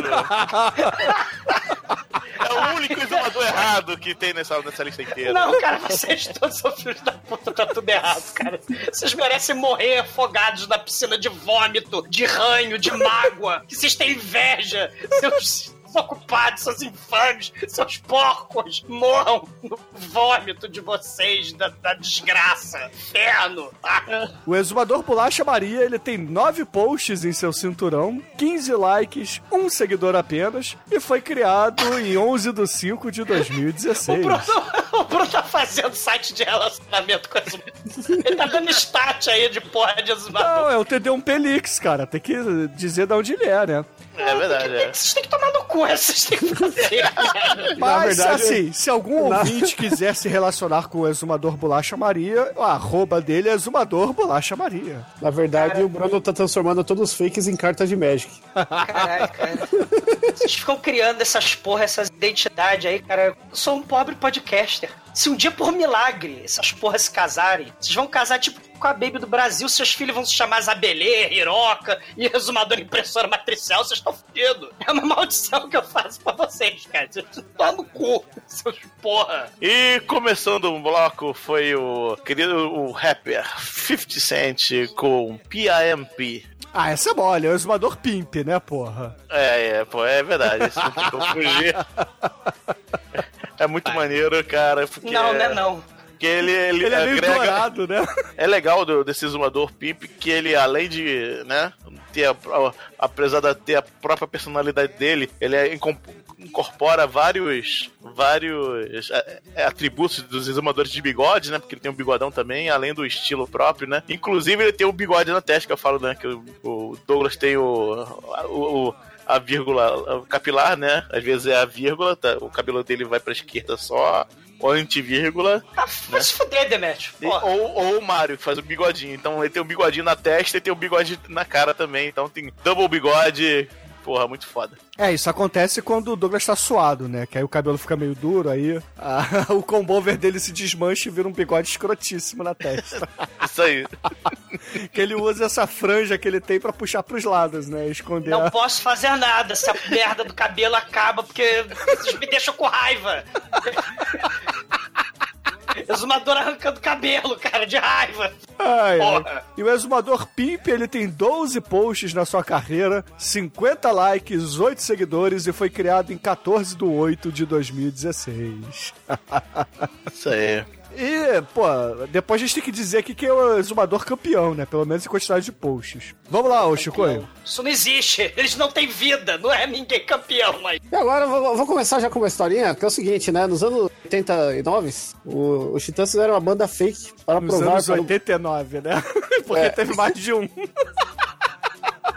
É o único exumador errado que tem nessa, nessa lista inteira. Não, cara, vocês todos são filhos da puta, tá tudo errado, cara. Vocês merecem morrer afogados na piscina de vômito, de ranho, de mágoa, que vocês têm inveja. Seus desocupados, seus infames, seus porcos, morram no vômito de vocês, da, da desgraça, inferno. Ah, O Exumador Bolacha Maria, ele tem 9 posts em seu cinturão, 15 likes, um seguidor apenas, e foi criado em 11 de 5 de 2016. O Bruno, o Bruno tá fazendo site de relacionamento com esse. Ele tá dando stat aí de porra de exumador. Não, é o TD1 Pelix, cara. Tem que dizer de onde ele é, né? É verdade, é. Vocês têm que tomar no cu, vocês têm que fazer. Mas, verdade, assim, se algum na- ouvinte quiser se relacionar com o Exumador Bolacha Maria, o arroba dele é Exumador Bolacha Maria. Na verdade, o Bruno tá transformando todos os fakes em cartas de Magic. Caralho, cara. Vocês ficam criando essas porra, essas identidades aí, cara. Eu sou um pobre podcaster. Se um dia, por milagre, essas porras se casarem, vocês vão casar tipo com a Baby do Brasil, seus filhos vão se chamar Zabelê, Hiroca e Resumador Impressora Matricial, vocês estão fodidos. É uma maldição que eu faço pra vocês, cara. Vocês estão no cu, seus porra. E começando o bloco foi o querido o rapper 50 Cent com PIMP. Ah, essa é mole, é o Exumador Pimp, né, porra? É, é, pô, é verdade. Isso não tem como fugir. É muito maneiro, cara. Porque Não, né, não. Que ele, ele, Ele é meio agrega. dourado, né? É legal do, desse exumador Pimp que ele, além de, né, ter a, a- apesar de ter a própria personalidade dele, ele é incorpora vários vários é, é, atributos dos exumadores de bigode, né? Porque ele tem um bigodão também, além do estilo próprio, né? Inclusive ele tem um bigode na testa, que eu falo, né? Que o, o Douglas tem o, o- o- a vírgula capilar, né? Às vezes é a vírgula, tá? o cabelo dele vai pra esquerda só, ou antivírgula. Ah, vai se fuder, Demetrio. Ou, ou o Mario, que faz o bigodinho. Então ele tem o bigodinho na testa e tem o bigode na cara também. Então tem double bigode. Porra, muito foda. É, isso acontece quando o Douglas tá suado, né? Que aí o cabelo fica meio duro, aí a- o combover dele se desmancha e vira um bigode escrotíssimo na testa. Isso aí. que ele usa essa franja que ele tem pra puxar pros lados, né? Esconder Não a... posso fazer nada se a merda do cabelo acaba, porque vocês me deixam com raiva. Exumador arrancando cabelo, cara, de raiva. Ai, ai. E o Exumador Pimp, ele tem 12 posts na sua carreira, 50 likes, 8 seguidores e foi criado em 14 de 8 de 2016. Isso aí. E, pô, depois a gente tem que dizer aqui que é o Exumador campeão, né? Pelo menos em quantidade de posts. Vamos lá, ô Chico. Isso não existe. Eles não têm vida. Não é ninguém campeão, mas. E agora eu vou, vou começar já com uma historinha, que é o seguinte, né? Nos anos 89, o, os Titãs fizeram uma banda fake para Nos provar anos para o- 89, né? Porque É. teve mais de um.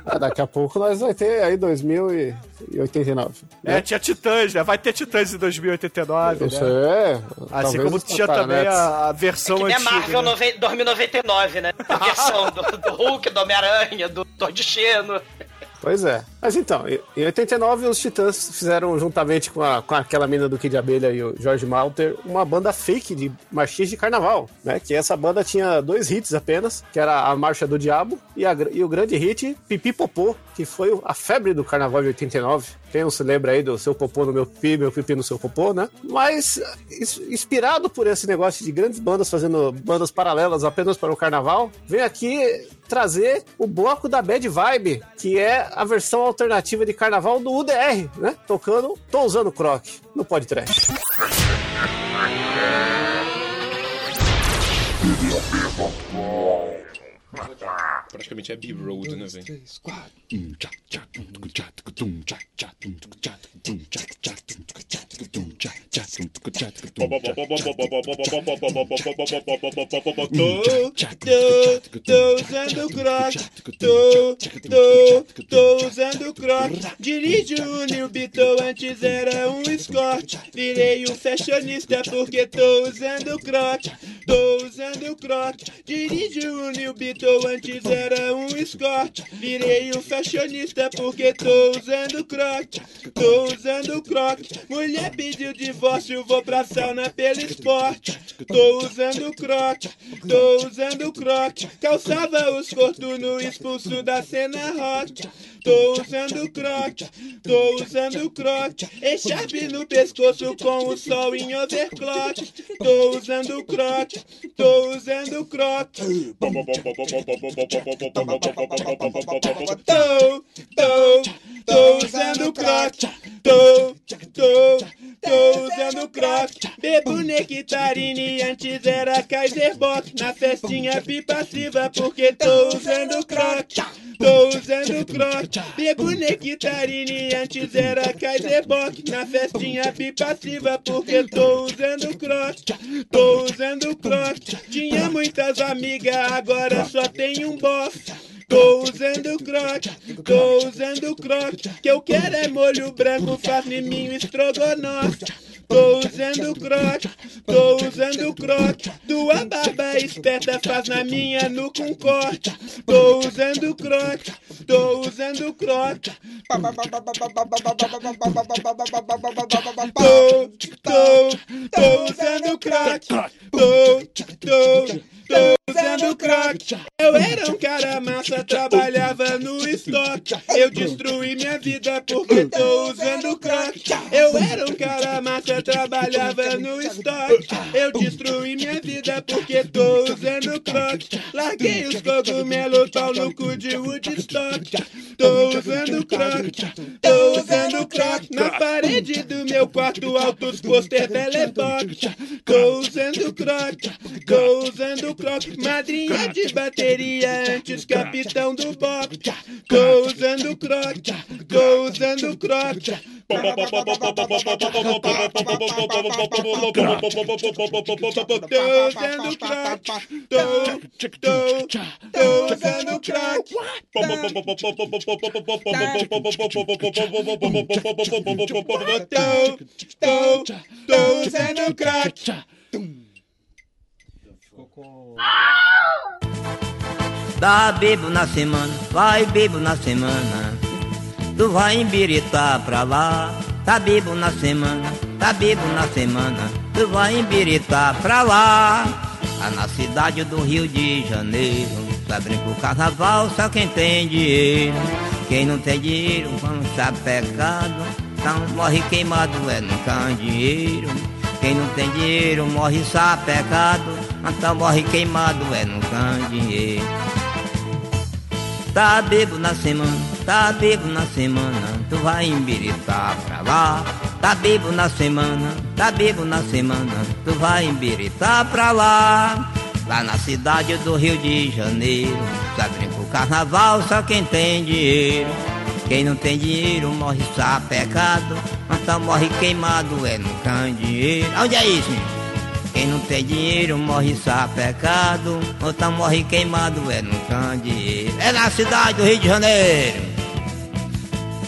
Ah, daqui a pouco nós vai ter aí 2089. É, tinha Titãs, né? Vai ter Titãs em 2089, Isso né? é. Assim talvez como tinha também a, a versão Que nem a antiga. Marvel né? nove- 2099, né? A versão do, do Hulk, do Homem-Aranha, do Thor de Cheno. Pois é. Mas então, em em 89 os Titãs fizeram, juntamente com, a- com aquela mina do Kid Abelha e o George Malter, uma banda fake de marchinhas de carnaval, né? Que essa banda tinha dois hits apenas, que era a Marcha do Diabo e, a e o grande hit Pipi Popô, que foi a febre do carnaval de 89. Quem não se lembra aí do seu popô no meu pipi, meu pipi no seu popô, né? Mas, inspirado por esse negócio de grandes bandas fazendo bandas paralelas apenas para o carnaval, vem aqui trazer o bloco da Bad Vibe, que é a versão alternativa de carnaval do UDR, né? Tocando Tô Usando Croc, no podcast. Praticamente é B-Road, né, velho? Tô, tô usando croc, tô, tô, tô usando croc. Dirijo o New Beetle, antes era um Escort. Virei um fashionista porque tô usando croc, tô usando croc. Dirijo o New Beetle, antes era um Escort. Virei um fashionista porque tô usando croc, tô usando croc. Mulher pediu divórcio, vou pra sauna pelo esporte. Tô usando croc, tô usando croc. Calçava os cortunos expulso da cena rock. Tô usando croque, tô usando croque. Echarpe no pescoço com o sol em overclock. Tô usando croque, tô usando. Tô, tô, tô usando croque. Tô, tô, tô usando croque. Bebo nectarine, antes era Kaiser Bock. Na festinha pipassiva, porque tô usando croque. Tô usando croque. Bebo nectarine, antes era Kaiser Bock. Na festinha pipassiva, porque tô usando croque. Tô usando croque. Tinha muitas amigas, agora só tem um boss. Tô usando croque, tô usando croque. Que eu quero é molho branco, faz liminho estrogonofe. Tô usando croque, tô usando croque. Tua barba esperta faz na minha nuca um corte. Tô usando croque, tô usando croque. Tô, tô, tô usando croque. Tô, tô, tô usando croque. Eu era um cara massa, trabalhava no estoque. Eu destruí minha vida porque tô usando croque. Eu era um cara massa, trabalhava no estoque. Eu destruí minha vida porque tô usando croque. Larguei os cogumelos, pau no cu de Woodstock. Tô usando croque, tô usando croque. Na parede do meu quarto, altos pôster telebox. Tô usando croque, tô usando Madrinha de bateria, antes capitão do box. Tô usando croque, tô usando croque. Tô usando croque, tô, tô, tô usando croque. Tô, tô, tô usando croque. Dá bebo na semana, vai bebo na semana. Tu vai embiritar pra lá. Tá bebo na semana, tá bebo na semana. Tu vai embiritar pra lá. Lá na cidade do Rio de Janeiro. Só brinca o carnaval, só quem tem dinheiro. Quem não tem dinheiro, vamos estar pecado. Então morre queimado, é no candeeiro. Quem não tem dinheiro morre sapecado, então morre queimado é no candeeiro. Tá bebo na semana, tá bebo na semana, tu vai embiritar pra lá. Tá bebo na semana, tá bebo na semana, tu vai embiritar pra lá. Lá na cidade do Rio de Janeiro, só brinca o carnaval, só quem tem dinheiro. Quem não tem dinheiro morre sapecado, então morre queimado é no candeeiro. Onde é isso? Quem não tem dinheiro morre sapecado, então morre queimado é no candeeiro. É na cidade do Rio de Janeiro.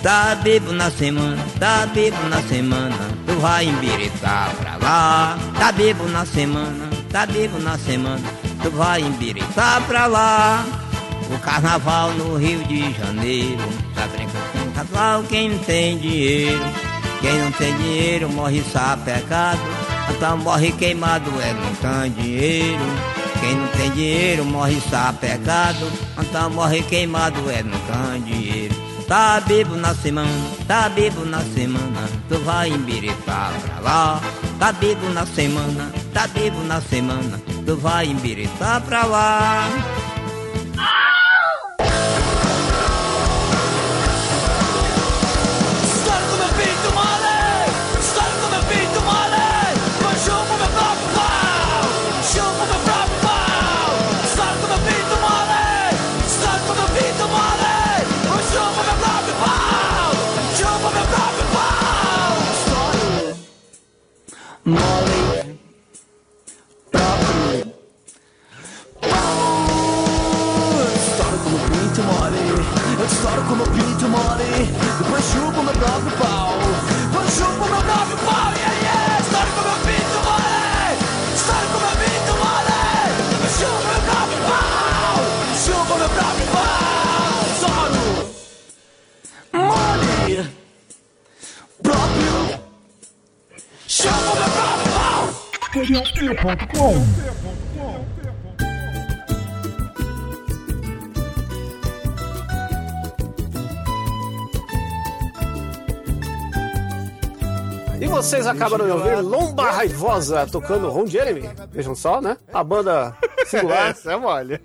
Tá bebo na semana, tá bebo na semana, tu vai embiritar pra lá. Tá bebo na semana, tá bebo na semana, tu vai embiritar pra lá. O carnaval no Rio de Janeiro, tá brincando com o carnaval quem não tem dinheiro. Quem não tem dinheiro morre sapecado, então morre queimado é no candeeiro. Quem não tem dinheiro morre sapecado, então morre queimado é no candeeiro. Tá bebo na semana, tá bebo na semana, tu vai embiritar pra lá. Tá bebo na semana, tá bebo na semana, tu vai embiritar pra lá. Mole. Próprio Estouro com meu pinto mole. Eu estouro com meu pinto mole. Depois chupo meu próprio pau E vocês acabaram de ouvir Lomba Raivosa tocando Ron Jeremy. Vejam só, né? A banda singular. Essa é mole.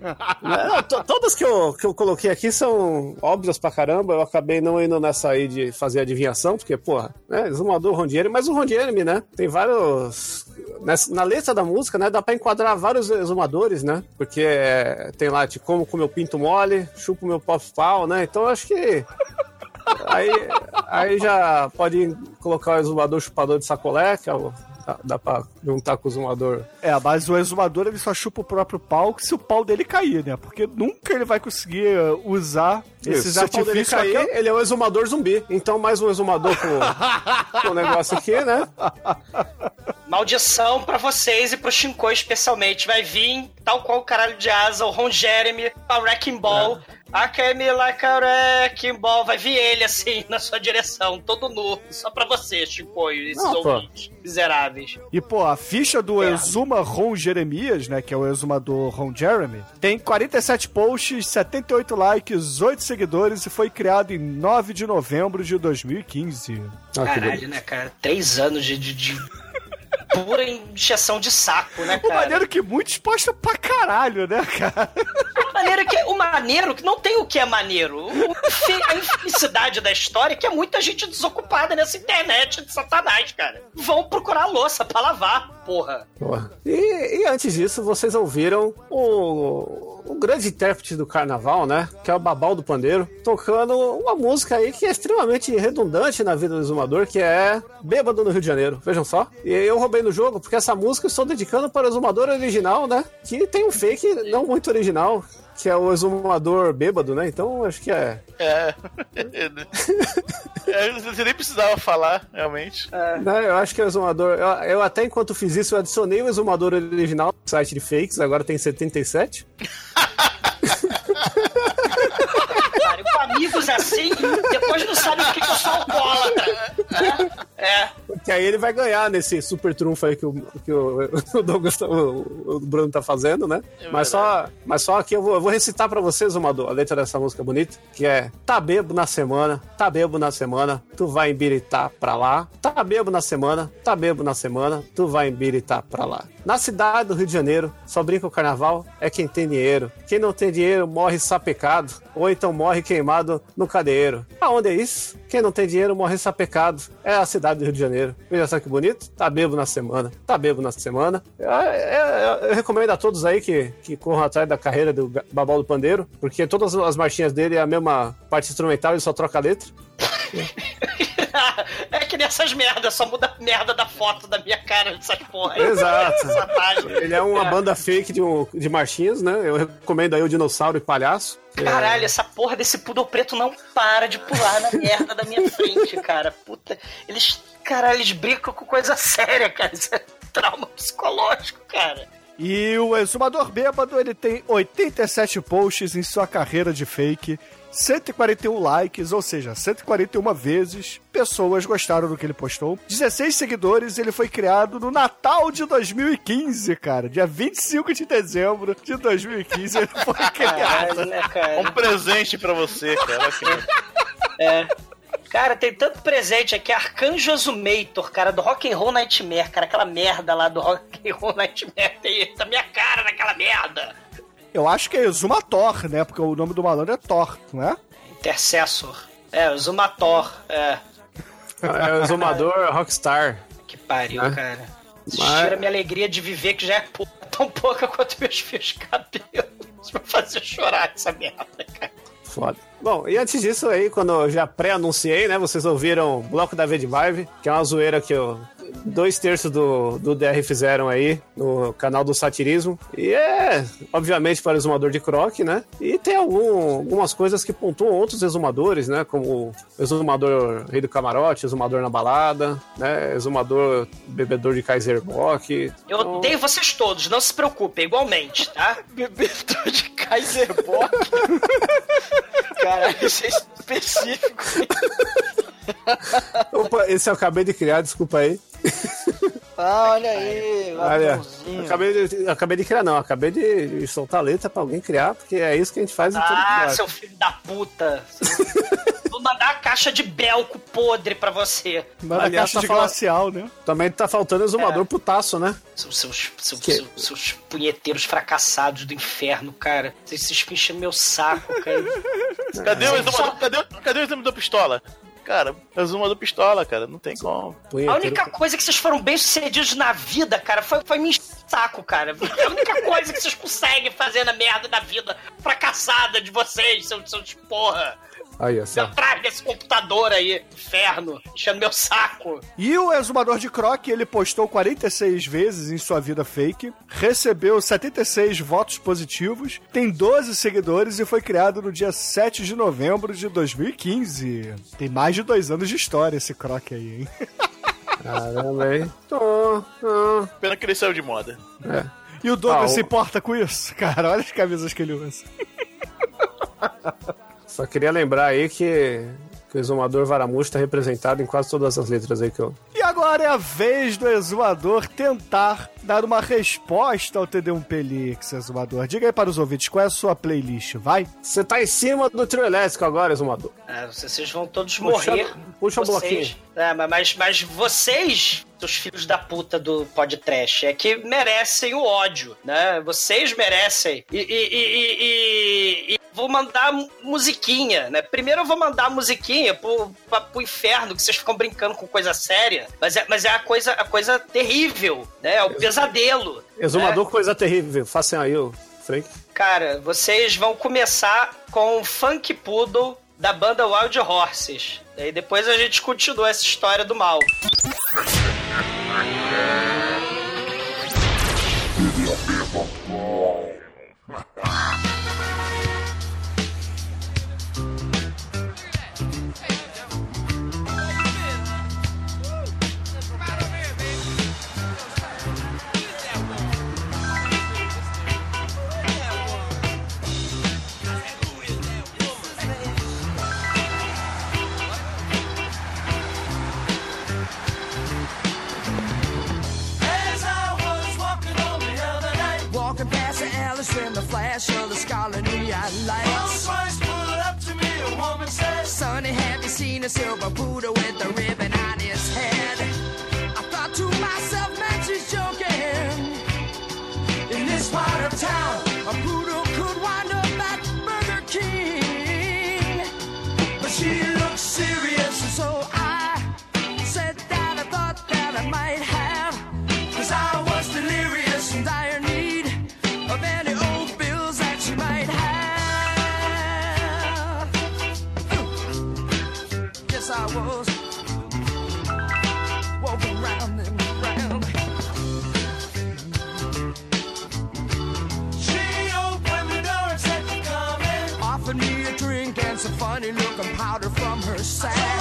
Todas que eu, que eu coloquei aqui são óbvias pra caramba. Eu acabei não indo nessa aí de fazer adivinhação, porque, porra, né? Exumador Ron Jeremy, mas o Ron Jeremy, né? Tem vários nessa- na letra da música, né? Dá pra enquadrar vários exumadores, né? Porque é, tem lá, te como com meu pinto mole, chupo meu pop pau, né? Então eu acho que. Aí, aí já pode colocar o exumador chupador de sacolé, que é o, dá, dá pra juntar com o exumador. É, mas o exumador ele só chupa o próprio pau se o pau dele cair, né? Porque nunca ele vai conseguir uh, usar esses Se o pau dele artifícios. cair, aqui- ele é o exumador zumbi. Então, mais um exumador com, com o negócio aqui, né? Maldição pra vocês e pro Shinkoi especialmente. Vai vir, tal qual o caralho de asa, o Ron Jeremy, a Wrecking Ball. Like a Wrecking Ball. Vai vir ele assim na sua direção, todo nu. Só pra você, Shinkoi, esses Não, pô. ouvintes miseráveis. E, pô, a ficha do É. Exuma Ron Jeremias, né, que é o exumador Ron Jeremy, tem 47 posts, 78 likes, 8 seguidores e foi criado em 9 de novembro de 2015. Caralho, né, cara? Três anos de, de, de pura injeção de saco, né, O cara? maneiro que muitos postam pra caralho, né, cara? O maneiro que o maneiro que não tem o que é maneiro. O a infelicidade da história é que é muita gente desocupada nessa internet de satanás, cara. Vão procurar louça pra lavar, porra. Porra. E, e antes disso, vocês ouviram o, o grande intérprete do carnaval, né? Que é o Babal do Pandeiro, tocando uma música aí que é extremamente redundante na vida do exumador, que é Bêbado no Rio de Janeiro. Vejam só. E eu roubei no jogo, porque essa música eu estou dedicando para o exumador original, né? Que tem um fake não muito original. Que é o exumador bêbado, né? Então acho que é. É. É, Você nem precisava falar, realmente. Né, eu acho que é o exumador. Eu, eu até enquanto fiz isso, eu adicionei o exumador original no site de fakes, agora tem 77. Amigos assim, depois não sabe o que que eu sou alcoólatra. É. Que aí ele vai ganhar nesse super trunfo aí que o, que o, o Douglas, tá- o, o Bruno tá fazendo, né? mas, só, mas só aqui eu vou, eu vou recitar pra vocês uma a letra dessa música bonita, que é Tá bebo na semana, tá bebo na semana, tu vai embiritar pra lá. Tá bebo na semana, tá bebo na semana, tu vai embiritar pra lá. Na cidade do Rio de Janeiro, só brinca o carnaval é quem tem dinheiro. Quem não tem dinheiro morre sapecado, ou então morre queimado no cadeiro. Aonde é isso? Quem não tem dinheiro morre sapecado. É a cidade do Rio de Janeiro. Veja só que bonito. Tá bebo na semana. Tá bebo na semana. Eu, eu- eu recomendo a todos aí que, que corram atrás da carreira do Babal do Pandeiro, porque todas as marchinhas dele é a mesma parte instrumental, ele só troca a letra. É que nessas merdas, só muda a merda da foto da minha cara dessas porra. aí. Exato. Ele é uma banda fake de, um- de marchinhas, né? Eu recomendo aí o Dinossauro e Palhaço. é- Caralho, essa porra desse poodle preto não para de pular na merda da minha frente, cara. Puta, eles, caralho, eles brincam com coisa séria, cara. Isso é trauma psicológico, cara. E o Exumador Bêbado, ele tem 87 posts em sua carreira de fake, 141 likes, ou seja, 141 vezes pessoas gostaram do que ele postou. 16 seguidores, ele foi criado no Natal de 2015, cara. Dia 25 de dezembro de 2015 ele foi criado. Caralho, né, cara? Um presente pra você, cara. É. Cara, tem tanto presente aqui. Arcanjo Azumator, cara, do Rock and Roll Nightmare. Cara, aquela merda lá do Rock and Roll Nightmare. Tem a minha cara naquela merda. Eu acho que é Exumator, né? Porque o nome do malandro é Thor, não é? Intercessor. É, Zumator. É. É o Exumador Rockstar. Que pariu, É. cara. Isso Mas- tira minha alegria de viver, que já é tão pouca quanto meus fios de cabelo. Isso vai fazer chorar essa merda, cara. Foda. Bom, e antes disso aí, quando eu já pré-anunciei, né? Vocês ouviram Bloco da V-Vibe, que é uma zoeira que eu, dois terços do, do DR fizeram aí no canal do Satirismo. E é, obviamente, para o exumador de croque, né? E tem algum, algumas coisas que pontuam outros exumadores, né? Como o exumador rei do camarote, exumador na balada, né? Exumador bebedor de Kaiser Bock. Eu odeio vocês todos, não se preocupem, igualmente, tá? Bebedor de Kaiser Bock. Caralho, isso é específico. Opa, esse eu acabei de criar, desculpa aí. Ah, olha aí, Olha, acabei de, acabei de criar, não. Acabei de soltar a letra pra alguém criar, porque é isso que a gente faz em todo Ah, seu filho da puta. vou mandar a caixa de belco podre pra você. Manda a caixa tá de falando- glacial, né? Também tá faltando exumador putaço, né? Seus, seus, seus, Que- seus, seus punheteiros fracassados do inferno, cara. Vocês se enchendo meu saco, cara. Cadê o exumador? Cadê, cadê o exumador pistola? Cara, é o exumador pistola, cara. Não tem como. A única coisa que vocês foram bem sucedidos na vida, cara, foi, foi me saco, cara. É a única coisa que vocês conseguem fazer na merda da vida fracassada de vocês, seus, seus porra. Aí, assim. Atrás desse computador aí, inferno, enchendo meu saco. E o exumador de croc, ele postou 46 vezes em sua vida fake, recebeu 76 votos positivos, tem 12 seguidores e foi criado no dia 7 de novembro de 2015. Tem mais de dois anos de história esse croc aí, hein? Caramba, hein? Tô, tô. Pena que ele saiu de moda. É. E o Douglas Ah, o- se importa com isso? Cara, olha as camisas que ele usa. Só queria lembrar aí que, que o exumador Varamujo tá representado em quase todas as letras aí que eu. E agora é a vez do exumador tentar dar uma resposta ao TD1 Pelix, exumador. Diga aí para os ouvintes, qual é a sua playlist, vai? Você tá em cima do trio elétrico agora, exumador. É, vocês vão todos Puxa- morrer. puxa o vocês, bloquinho. É, mas, mas vocês, os filhos da puta do podcast, é que merecem o ódio, né? Vocês merecem. E, e, e, e- e- e vou mandar mu- musiquinha, né? Primeiro eu vou mandar musiquinha pro, pra- pro inferno, que vocês ficam brincando com coisa séria. Mas é, mas é a, coisa, a coisa terrível, né? É o pesadelo. Exumador, né? coisa terrível. Façam aí, o Frank. Cara, vocês vão começar com Funk Poodle da banda Wild Horses. Daí depois a gente continua essa história do mal. As in the flash of the scarlet neon lights. Twice pulled up to me, a woman said, Sonny, have you seen a silver poodle sad.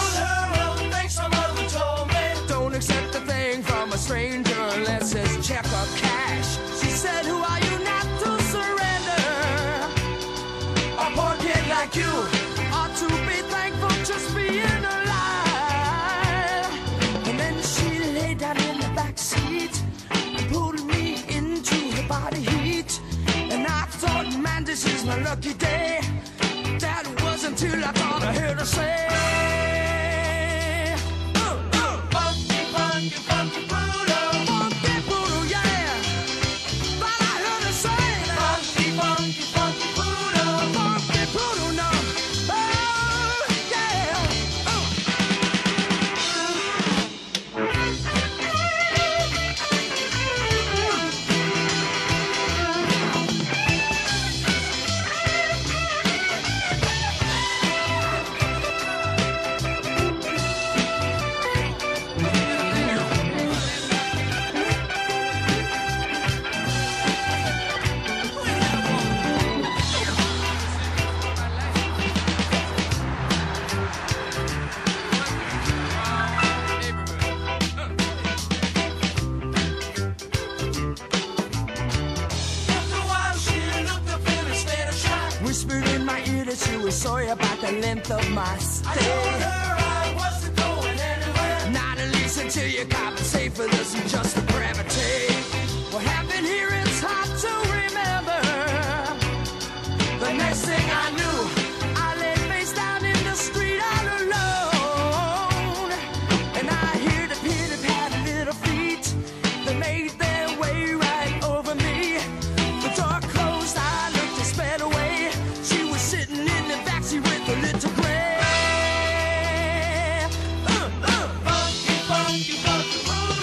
Cause the road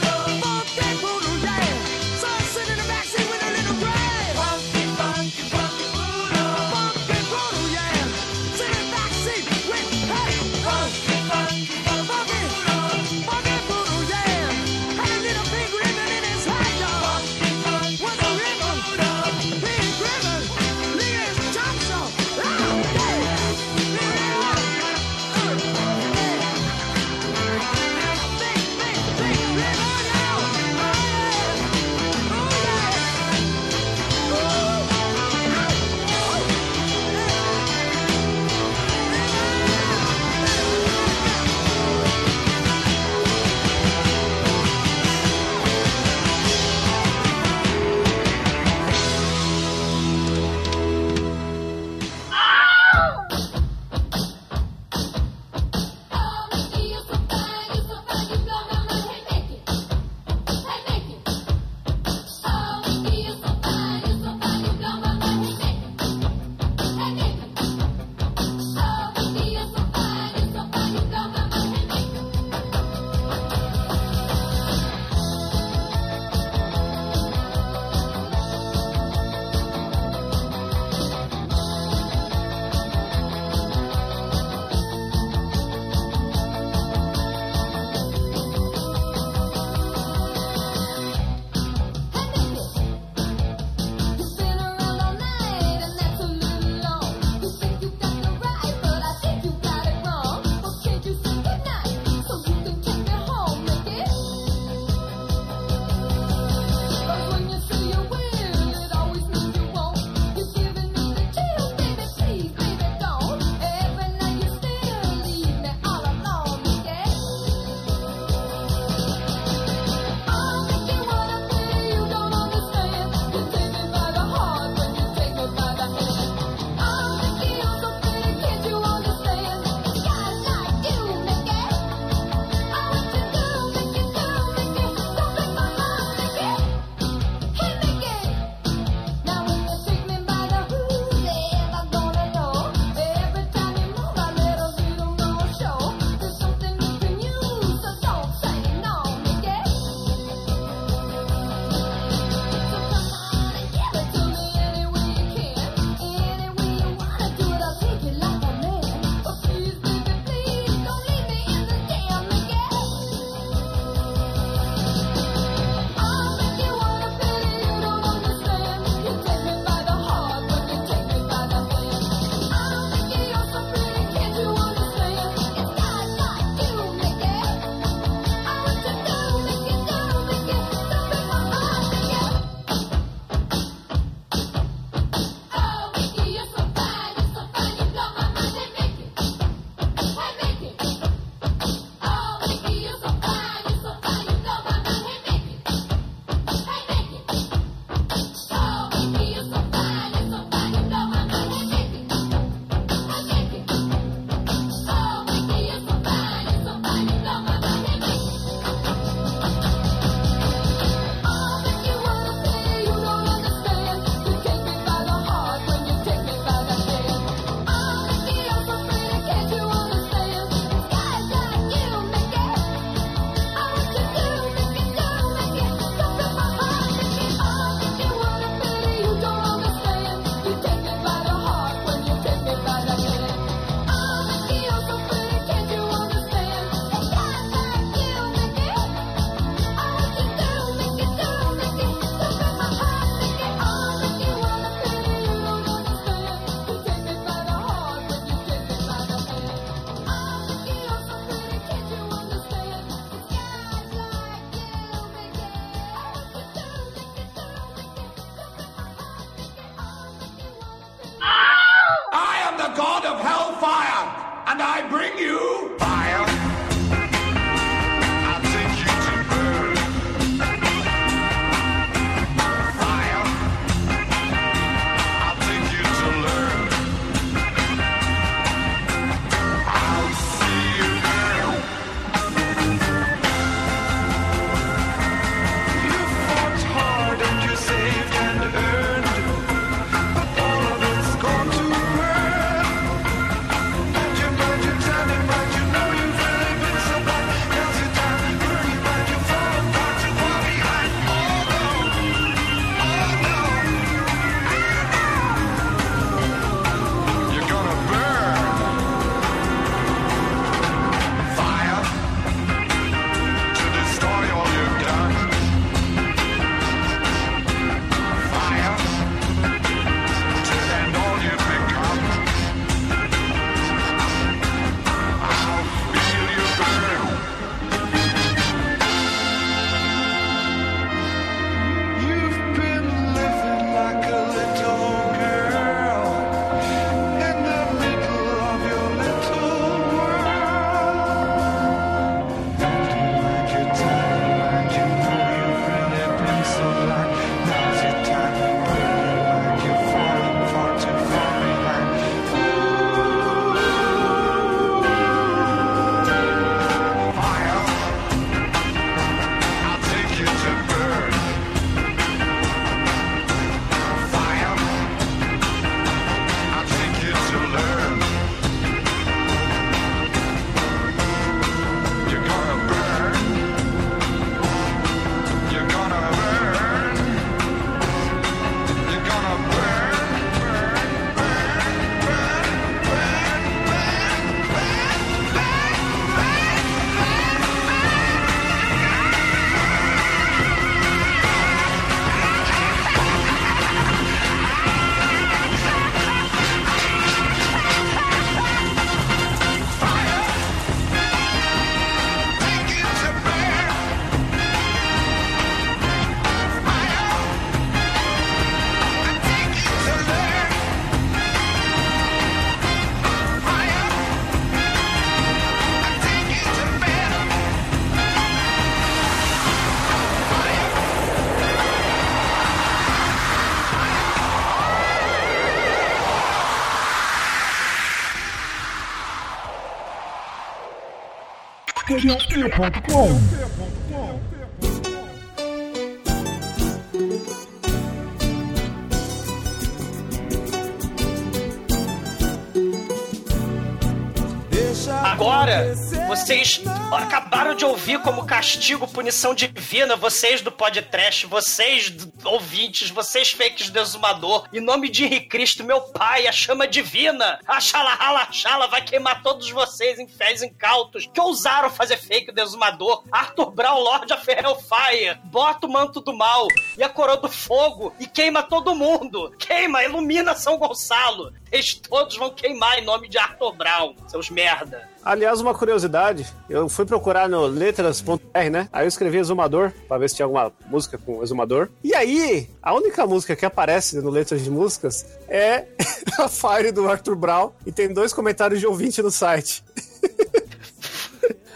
Agora, vocês acabaram de ouvir como castigo, punição divina, vocês do podcast, vocês ouvintes, vocês fakes do exumador, em nome de Cristo, meu pai, a chama divina, a xala xala vai queimar todos vocês em fés incautos que ousaram fazer fake do exumador. Arthur Brown, Lord of Hellfire, bota o manto do mal e a coroa do fogo e queima todo mundo. Queima, ilumina São Gonçalo. Eles todos vão queimar em nome de Arthur Brown, seus merda. Aliás, uma curiosidade, eu fui procurar no letras.r, né? Aí eu escrevi exumador, pra ver se tinha alguma música com exumador. E aí, a única música que aparece no Letras de Músicas é a Fire do Arthur Brown, e tem dois comentários de ouvinte no site.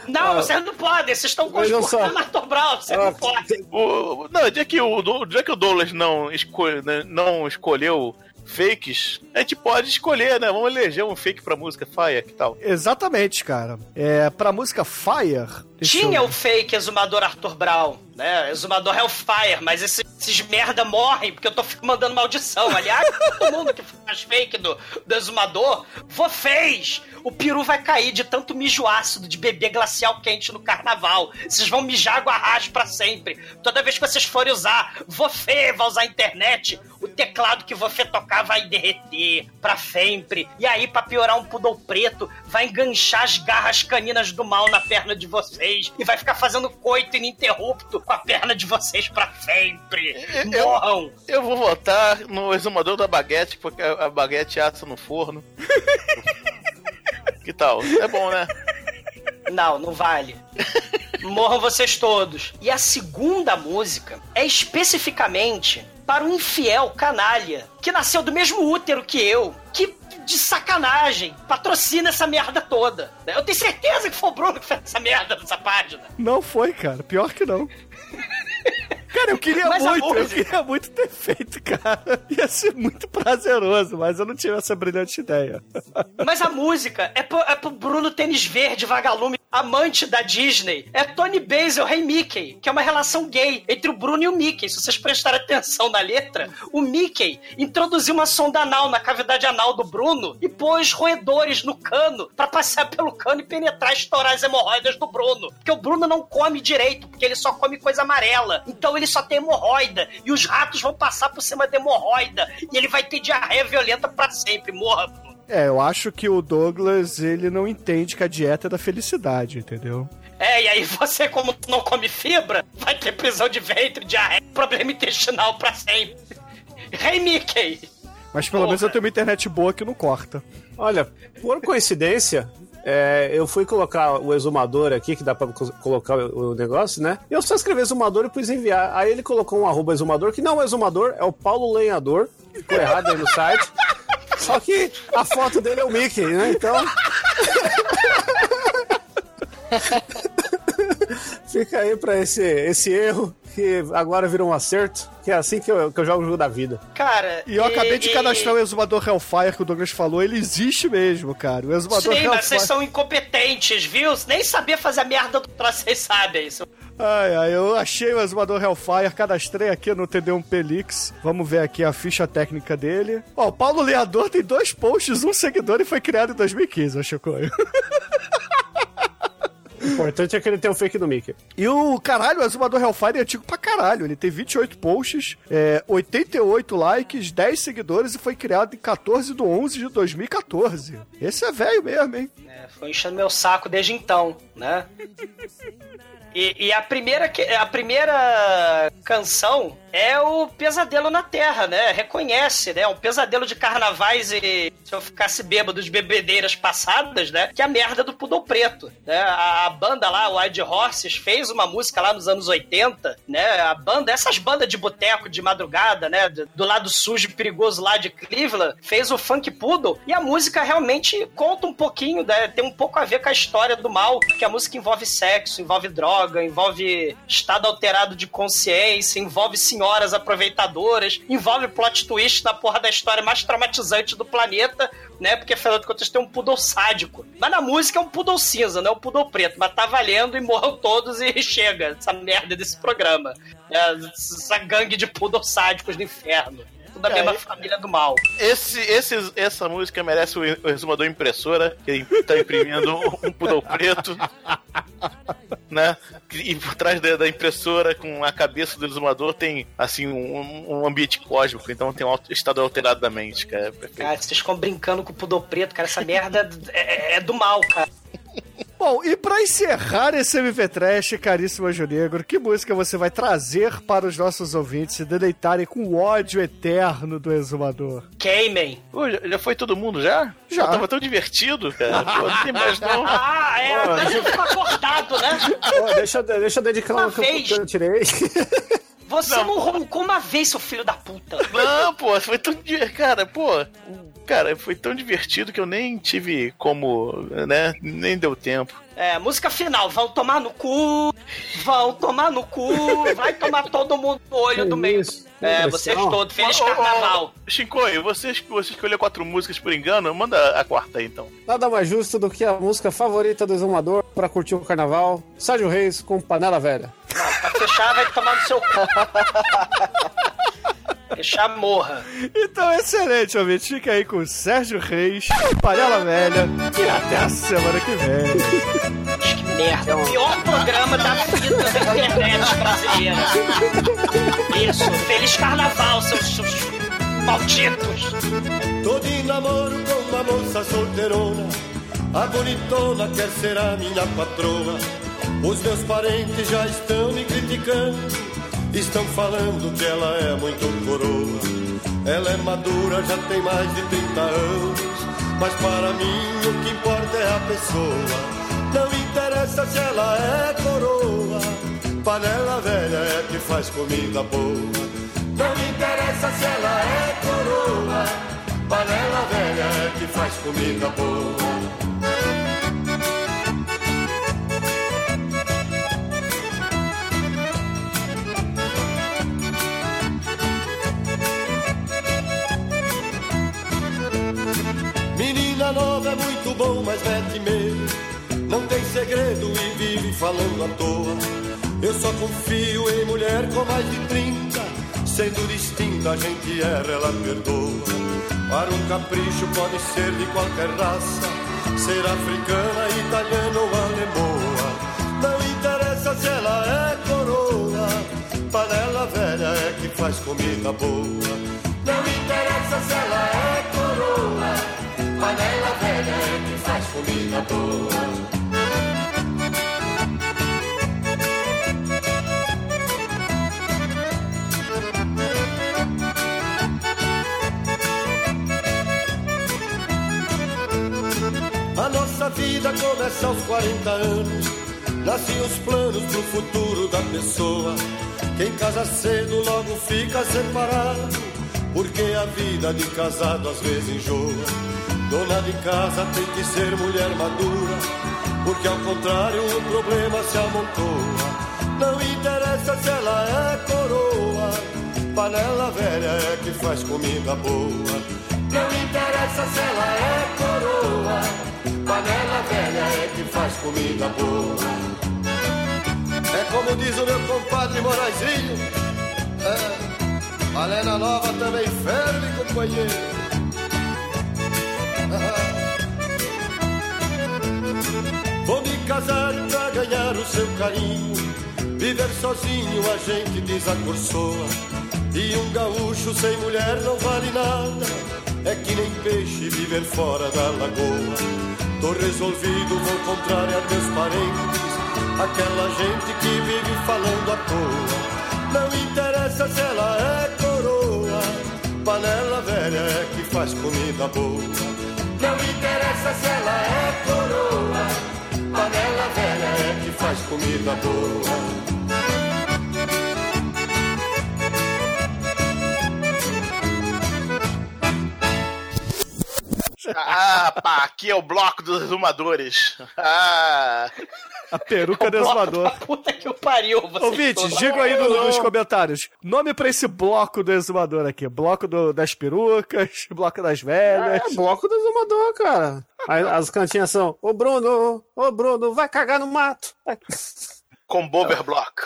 Não, Ah. vocês não podem, vocês estão conspurando Arthur Brown, vocês não podem. O, não, já que o, já que o Douglas não, escolhe, né, não escolheu fakes, a gente pode escolher, né? Vamos eleger um fake pra música Fire, que tal? Exatamente, cara. É, pra música Fire. Deixa Tinha o fake exumador Arthur Brown, né? Exumador Hellfire, mas esses, esses merda morrem porque eu tô mandando maldição. Aliás, todo mundo que faz fake do, do exumador, vocês! O peru vai cair de tanto mijo ácido de beber glacial quente no carnaval. Vocês vão mijar água raios pra sempre. Toda vez que vocês forem usar, você vai usar a internet, o teclado que você tocar vai derreter pra sempre. E aí, pra piorar um pudor preto, vai enganchar as garras caninas do mal na perna de vocês e vai ficar fazendo coito ininterrupto com a perna de vocês pra sempre. Morram! Eu vou votar no exumador da baguete, porque a a baguete assa no forno. que tal? É bom, né? Não, não vale. Morram vocês todos. E a segunda música é especificamente para um infiel canalha que nasceu do mesmo útero que eu, que de sacanagem. Patrocina essa merda toda. Eu tenho certeza que foi o Bruno que fez essa merda nessa página. Não foi, cara. Pior que não. Cara, eu queria Mas muito, eu queria muito ter feito, cara. Ia ser muito prazeroso, mas eu não tive essa brilhante ideia. Mas a música é pro, é pro Bruno Tênis Verde, vagalume, amante da Disney. É Tony Basil, Rei Mickey, que é uma relação gay entre o Bruno e o Mickey. Se vocês prestarem atenção na letra, o Mickey introduziu uma sonda anal na cavidade anal do Bruno e pôs roedores no cano pra passar pelo cano e penetrar e estourar as hemorroidas do Bruno. Porque o Bruno não come direito, porque ele só come coisa amarela. Então ele só tem hemorroida. E os ratos vão passar por cima da hemorroida. E ele vai ter diarreia violenta pra sempre. Morra, Bruno. É, eu acho que o Douglas, ele não entende que a dieta é da felicidade, entendeu? É, e aí você, como não come fibra, vai ter prisão de ventre, diarreia, problema intestinal pra sempre. Rei Mickey! Mas pelo menos eu tenho uma internet boa que não corta. Olha, por coincidência, é, eu fui colocar o exumador aqui, que dá pra co- colocar o, negócio, né? Eu só escrevi exumador e pus enviar. Aí ele colocou um arroba exumador, que não é exumador, é o Paulo Lenhador. Ficou errado aí no site. Só que a foto dele é o Mickey, né? Então. Fica aí pra esse, esse erro que agora virou um acerto, que é assim que eu, que eu jogo o jogo da vida. Cara, E eu acabei de cadastrar o exumador Hellfire que o Douglas falou, ele existe mesmo, cara. O exumador Sim, mas Hellfire. vocês são incompetentes, viu? Nem sabia fazer a merda do troço, vocês sabem isso. Ai, ai, eu achei o exumador Hellfire, cadastrei aqui no TD1 Pelix. Vamos ver aqui a ficha técnica dele. Ó, o Paulo Leador tem dois posts, um seguidor e foi criado em 2015, acho que O importante é que ele tem o fake do Mickey. E o caralho, o exumador Hellfire é antigo pra caralho. Ele tem 28 posts, é, 88 likes, 10 seguidores e foi criado em 14 de 11 de 2014. Esse é velho mesmo, hein? É, foi enchendo meu saco desde então, né? E, e a, primeira, a primeira canção é o Pesadelo na Terra, né? Reconhece, né? Um pesadelo de carnavais e se eu ficasse bêbado de bebedeiras passadas, né? Que é a merda do Pudor Preto, né? A, banda lá, o Wild Horses, fez uma música lá nos anos 80, né? A banda, essas bandas de boteco de madrugada, né? Do, do lado sujo e perigoso lá de Cleveland, fez o Funk Poodle e a música realmente conta um pouquinho, né? Tem um pouco a ver com a história do mal, que a música envolve sexo, envolve droga, envolve estado alterado de consciência, envolve senhoras aproveitadoras, envolve plot twist na porra da história mais traumatizante do planeta, né? Porque afinal de contas tem um poodle sádico. Mas na música é um poodle cinza, não é um poodle preto. Mas tá valendo e morram todos e chega essa merda desse programa. É, essa gangue de poodle sádicos do inferno. Tudo da É, mesma e- família do mal. Esse, esse, essa música merece o, o resumador impressora, que tá imprimindo um pudor preto, né? E por trás da, impressora, com a cabeça do exumador, tem, assim, um, um ambiente cósmico, então tem um estado alterado da mente, cara. É. Cara, vocês ficam brincando com o poodle preto, cara. Essa merda é, é do mal, cara. Bom, e pra encerrar esse MV Trash, caríssimo Anjo Negro, que música você vai trazer para os nossos ouvintes se deleitarem com o ódio eterno do exumador? Queimem. Pô, já, já foi todo mundo já? Já. Pô, tava tão divertido, cara. Pô, não tem mais não. Ah, é, Pô, mas eu fico acordado, né? Pô, deixa, eu- deixa eu dedicar uma que eu, vez. que eu tirei. Você não, roncou uma vez, seu filho da puta. Não, pô, foi tão. di- Cara, pô. Cara, foi tão divertido que eu nem tive como. né? Nem deu tempo. É, música final, vão tomar no cu, vão tomar no cu, vai tomar todo mundo no olho do meio. É, vocês todos, feliz carnaval. Shinkoi, você, você escolheu quatro músicas por engano, manda a quarta aí então. Nada mais justo do que a música favorita do exumador pra curtir o carnaval. Sérgio Reis com Panela Velha. Pra fechar, vai tomar no seu cu. Morra. Então, excelente, ouvinte. Fica aí com o Sérgio Reis, Panela Velha, e até a semana que vem. Que merda. O pior programa da vida da internet brasileira. Isso, feliz carnaval, seus, seus malditos. Tô de namoro com uma moça solteirona A bonitona quer ser a minha patroa. Os meus parentes já estão me criticando. Estão falando que ela é muito coroa. Ela é madura, já tem mais de 30 anos. Mas para mim o que importa é a pessoa. Não interessa se ela é coroa. Panela velha é que faz comida boa. Não interessa se ela é coroa, panela velha é que faz comida boa. Menina nova é muito bom, mas mete medo. Não tem segredo e vive falando à toa. Eu só confio em mulher com mais de 30. Sendo distinta, a gente erra, ela perdoa. Para um capricho pode ser de qualquer raça. Ser africana, italiana ou alemoa. Não interessa se ela é coroa. Panela velha é que faz comida boa. Não interessa se ela é coroa. Panela velha que faz comida boa. A nossa vida começa aos 40 anos. Nascem os planos pro futuro da pessoa. Quem casa cedo logo fica separado. Porque a vida de casado às vezes enjoa. Dona de casa tem que ser mulher madura. Porque ao contrário o problema se amontoa. Não interessa se ela é coroa. Panela velha é que faz comida boa. Não interessa se ela é coroa. Panela velha é que faz comida boa. É como diz o meu compadre Moraizinho. É, panela nova também ferve, companheiro. Casar pra ganhar o seu carinho. Viver sozinho a gente desacursoa. E um gaúcho sem mulher não vale nada. É que nem peixe viver fora da lagoa. Tô resolvido, vou contrariar meus parentes. Aquela gente que vive falando à toa. Não interessa se ela é coroa. Panela velha é que faz comida boa. Não interessa se ela é coroa. Panela velha é que faz comida boa. Ah, pá, aqui é o bloco dos exumadores. Ah. A peruca do exumador. Puta que o pariu, você Ouvinte, diga aí no- nos comentários. Nome pra esse bloco do exumador aqui. Bloco do- das perucas, bloco das velhas. É, bloco do exumador, cara. Aí as cantinhas são, ô Bruno, ô Bruno, vai cagar no mato. Com Bober Block.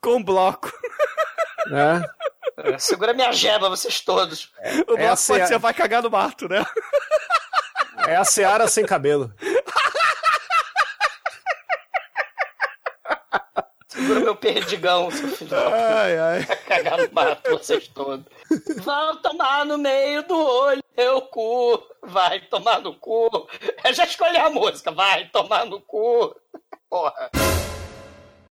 Com bloco. É. É, Segura minha jeba, vocês todos. O bloco É a pode ser vai cagar no mato, né? É a Seara sem cabelo. Segura meu perdigão, seu filho. Ai, ai. Vai cagar no mato, vocês todos. Vão tomar no meio do olho, teu cu. Vai tomar no cu. Eu já escolhi a música. Vai tomar no cu. Porra.